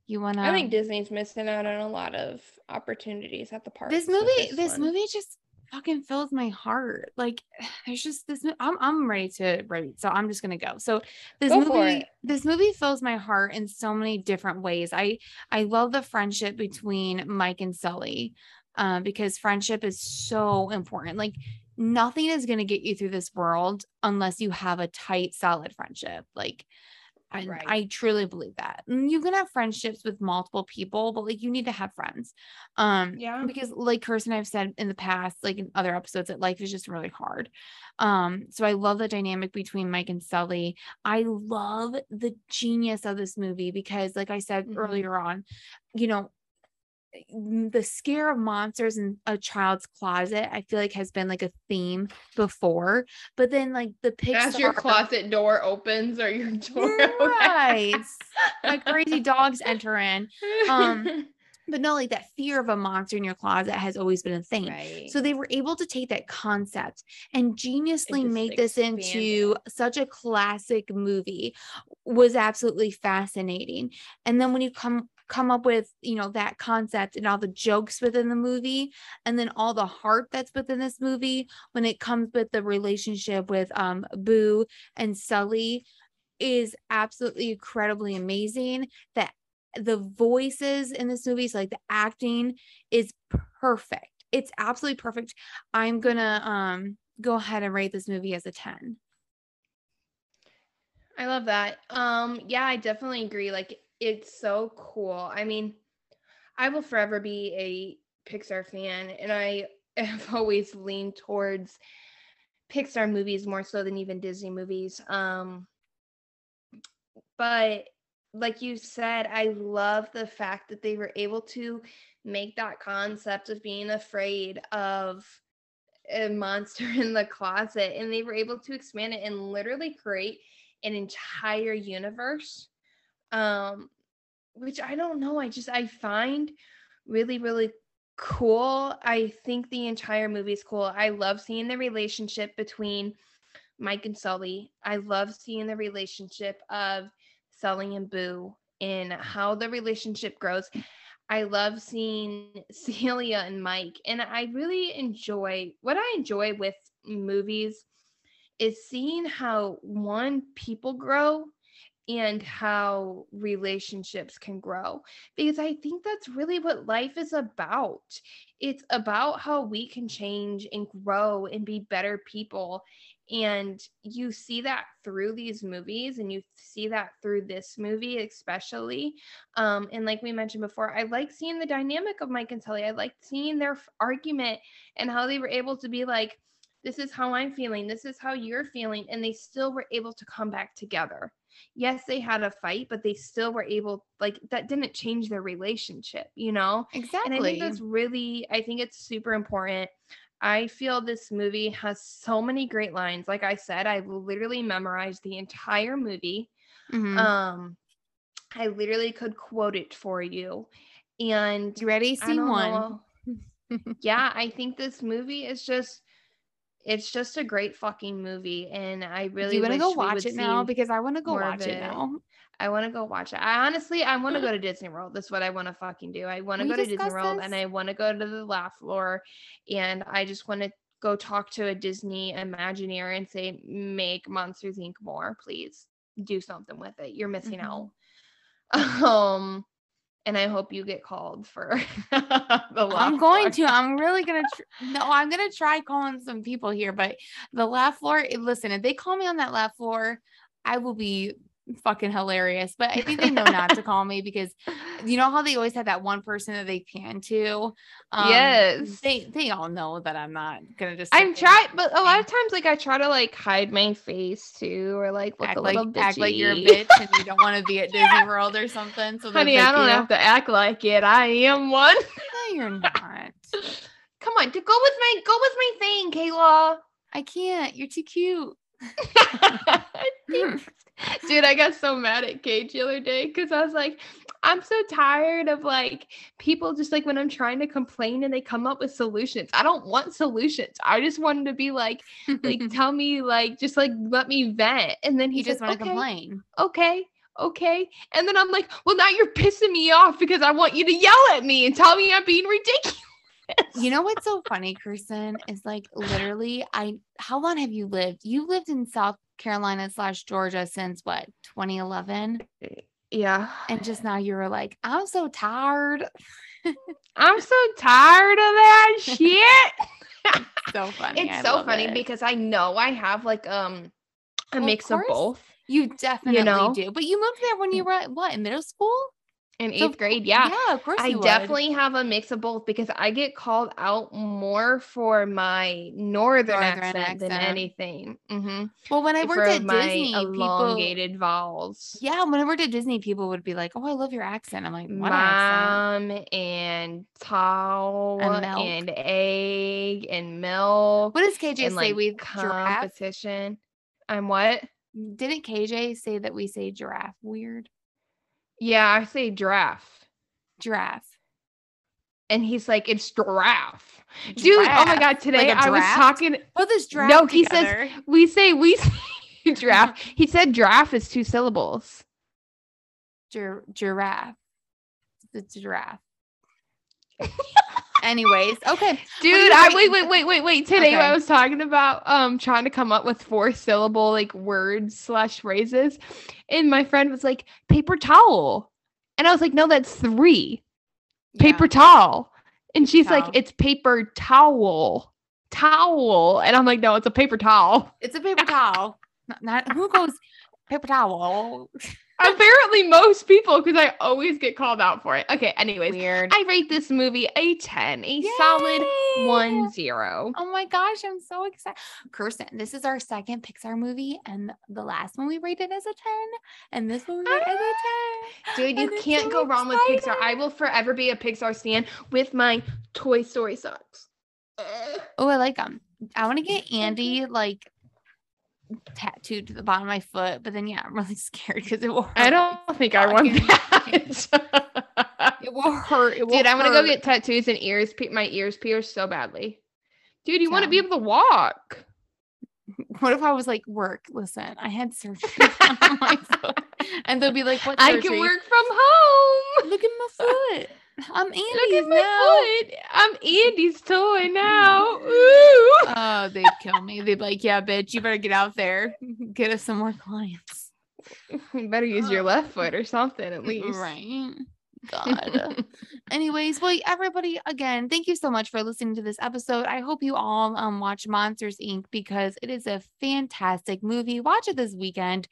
You wanna I think Disney's missing out on a lot of opportunities at the park. this movie this, movie just fucking fills my heart. Like there's just this I'm, I'm ready to read so i'm just gonna go. So this Go movie this movie fills my heart in so many different ways. I i love the friendship between mike and sully um, because friendship is so important. Like nothing is going to get you through this world unless you have a tight solid friendship. Like I, Right. I truly believe that And you can have friendships with multiple people but like you need to have friends um Yeah. because like Kirsten I've said in the past like in other episodes that life is just really hard um so I love the dynamic between Mike and Sully I love the genius of this movie because like I said Mhm. earlier on you know the scare of monsters in a child's closet I feel like has been like a theme before but then like the Pixar As your closet door opens or your door right opens. like crazy dogs enter in um, but no like that fear of a monster in your closet has always been a thing right. so they were able to take that concept and geniusly make this into such a classic movie was absolutely fascinating. And then when you come come up with, you know, that concept and all the jokes within the movie and then all the heart that's within this movie when it comes with the relationship with um Boo and Sully is absolutely incredibly amazing that the voices in this movie so like the acting is perfect it's absolutely perfect i'm gonna um go ahead and rate this movie as a 10 I love that. Um, yeah, I definitely agree. Like, it's so cool. I mean, I will forever be a Pixar fan, and I have always leaned towards Pixar movies more so than even Disney movies. Um, but like you said, I love the fact that they were able to make that concept of being afraid of a monster in the closet and they were able to expand it and literally create an entire universe. Um, which I don't know. I just I find really, really cool. I think the entire movie is cool. I love seeing the relationship between Mike and Sully. I love seeing the relationship of Sully and Boo and how the relationship grows. I love seeing Celia and Mike. And I really enjoy what I enjoy with movies is seeing how one people grow and how relationships can grow because I think that's really what life is about. It's about how we can change and grow and be better people. And you see that through these movies, and you see that through this movie, especially. Um, and like we mentioned before, I like seeing the dynamic of Mike and Sully. I like seeing their argument and how they were able to be like, this is how I'm feeling, this is how you're feeling. And they still were able to come back together yes, they had a fight, but they still were able, like, that didn't change their relationship, you know? Exactly. And I think that's really, I think it's super important. I feel this movie has so many great lines. Like I said, I've literally memorized the entire movie. Mm-hmm. Um, I literally could quote it for you. And you ready? Scene one. yeah, I think this movie is just it's just a great fucking movie, and I really. Want to go watch it now? Because I want to go watch it. it now. I want to go watch it. I honestly, I want to go to Disney World. That's what I want to fucking do. I want to go to Disney World, this? and I want to go to the laugh floor, and I just want to go talk to a Disney Imagineer and say, "Make Monsters Inc. more, please. Do something with it. You're missing mm-hmm. out." um and I hope you get called for the I'm going floor. to. I'm really gonna. Tr- no, I'm gonna try calling some people here, but the laugh floor. Listen, if they call me on that laugh floor, I will be fucking hilarious. But I think they know not to call me because you know how they always have that one person that they can to. Um, yes, they they all know that I'm not gonna just. I'm trying, but a lot of times, like I try to like hide my face too, or like look act a little like, bitchy. act like you're a bitch and you don't want to be at Disney World or something. So honey, I don't you. have to act like it. I am one. no, you're not. Come on, to go with my go with my thing, Kayla. I can't. You're too cute. Dude, I got so mad at Kate the other day because I was like, I'm so tired of like people just like when I'm trying to complain and they come up with solutions. I don't want solutions. I just wanted to be like, like tell me like just like let me vent. And then he just want to okay, complain. Okay. Okay. And then I'm like, well, now you're pissing me off because I want you to yell at me and tell me I'm being ridiculous. You know what's so funny, Kirsten, is like literally, I how long have you lived? You lived in South Carolina slash Georgia since what 2011? Yeah. And just now you were like, I'm so tired. I'm so tired of that shit. so funny. It's I so funny it. because I know I have like um a well, mix of, of both. You definitely you know? do. But you moved there when you were what in middle school? In eighth so, grade yeah. yeah of course i definitely have a mix of both because i get called out more for my northern, northern accent, accent, than anything. Mm-hmm. well when i worked for at disney elongated people, vowels. Yeah when i worked at disney people would be like oh i love your accent. I'm like what mom accent? and towel and, and, egg and milk what does kj and, say? like, we competition. I'm what? Didn't kj say that we say giraffe weird yeah, I say giraffe. Giraffe. And he's like, it's giraffe. giraffe. Dude, oh my god, today like I was talking. Put this giraffe. No, he together. says we say we say giraffe. he said giraffe is two syllables. Gir- giraffe. It's giraffe. Anyways, okay. Dude, I wait, wait, wait, wait, wait. Today okay. I was talking about um trying to come up with four syllable like words slash phrases. And my friend was like, paper towel. And I was like, no, that's three. Yeah. Paper towel. And she's towel. like, it's paper towel. Towel. And I'm like, no, it's a paper towel. It's a paper towel. Not, not who goes paper towel. Apparently, most people, because I always get called out for it. Okay, anyways, Weird. I rate this movie a 10, a Yay! solid 1 0. Oh my gosh, I'm so excited. Kirsten, this is our second Pixar movie, and the last one we rated as a 10, and this one we rated as a ah! 10. Dude, you can't so go excited. wrong with Pixar. I will forever be a Pixar stan with my Toy Story socks. Oh, I like them. I want to get Andy like tattooed to the bottom of my foot. But then, yeah, I'm really scared because it will. Hurt. I don't think I oh, want that. it will hurt. It will Dude, I'm gonna go get tattoos and ears, my ears pierced so badly. Dude, you want to be able to walk? What if I was like, work? Listen, I had surgery on my foot, and they'll be like, "What I can work from home. Look at my foot. I'm Andy's Look at my now. foot. I'm Andy's toy now. Ooh. Oh, they'd kill me. They'd be like, "Yeah, bitch, you better get out there, get us some more clients." You better use your left foot or something at least. Right. God. Anyways, well, everybody, again, thank you so much for listening to this episode. I hope you all um watch Monsters Inc. because it is a fantastic movie. Watch it this weekend.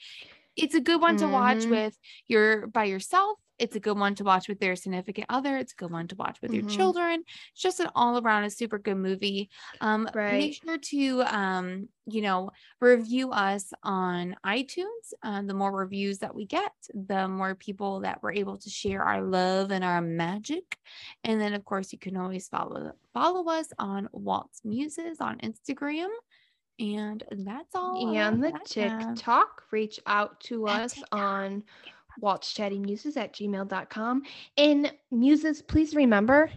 It's a good one to watch Mhm. with your by yourself. It's a good one to watch with their significant other. It's a good one to watch with your Mhm. children. It's just an all around a super good movie. Um, Right. make sure to um, you know, review us on iTunes. Uh, the more reviews that we get, the more people that we're able to share our love and our magic. And then, of course, you can always follow follow us on Walt's Muses on Instagram. And that's all. and the that I have. TikTok, reach out to us on Walt's Chatty Muses at gmail.com. And Muses, please remember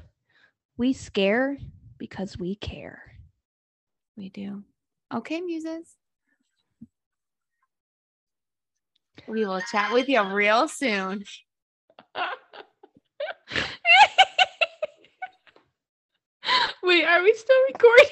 we scare because we care. We do. Okay, muses. We will chat with you real soon. Wait, are we still recording?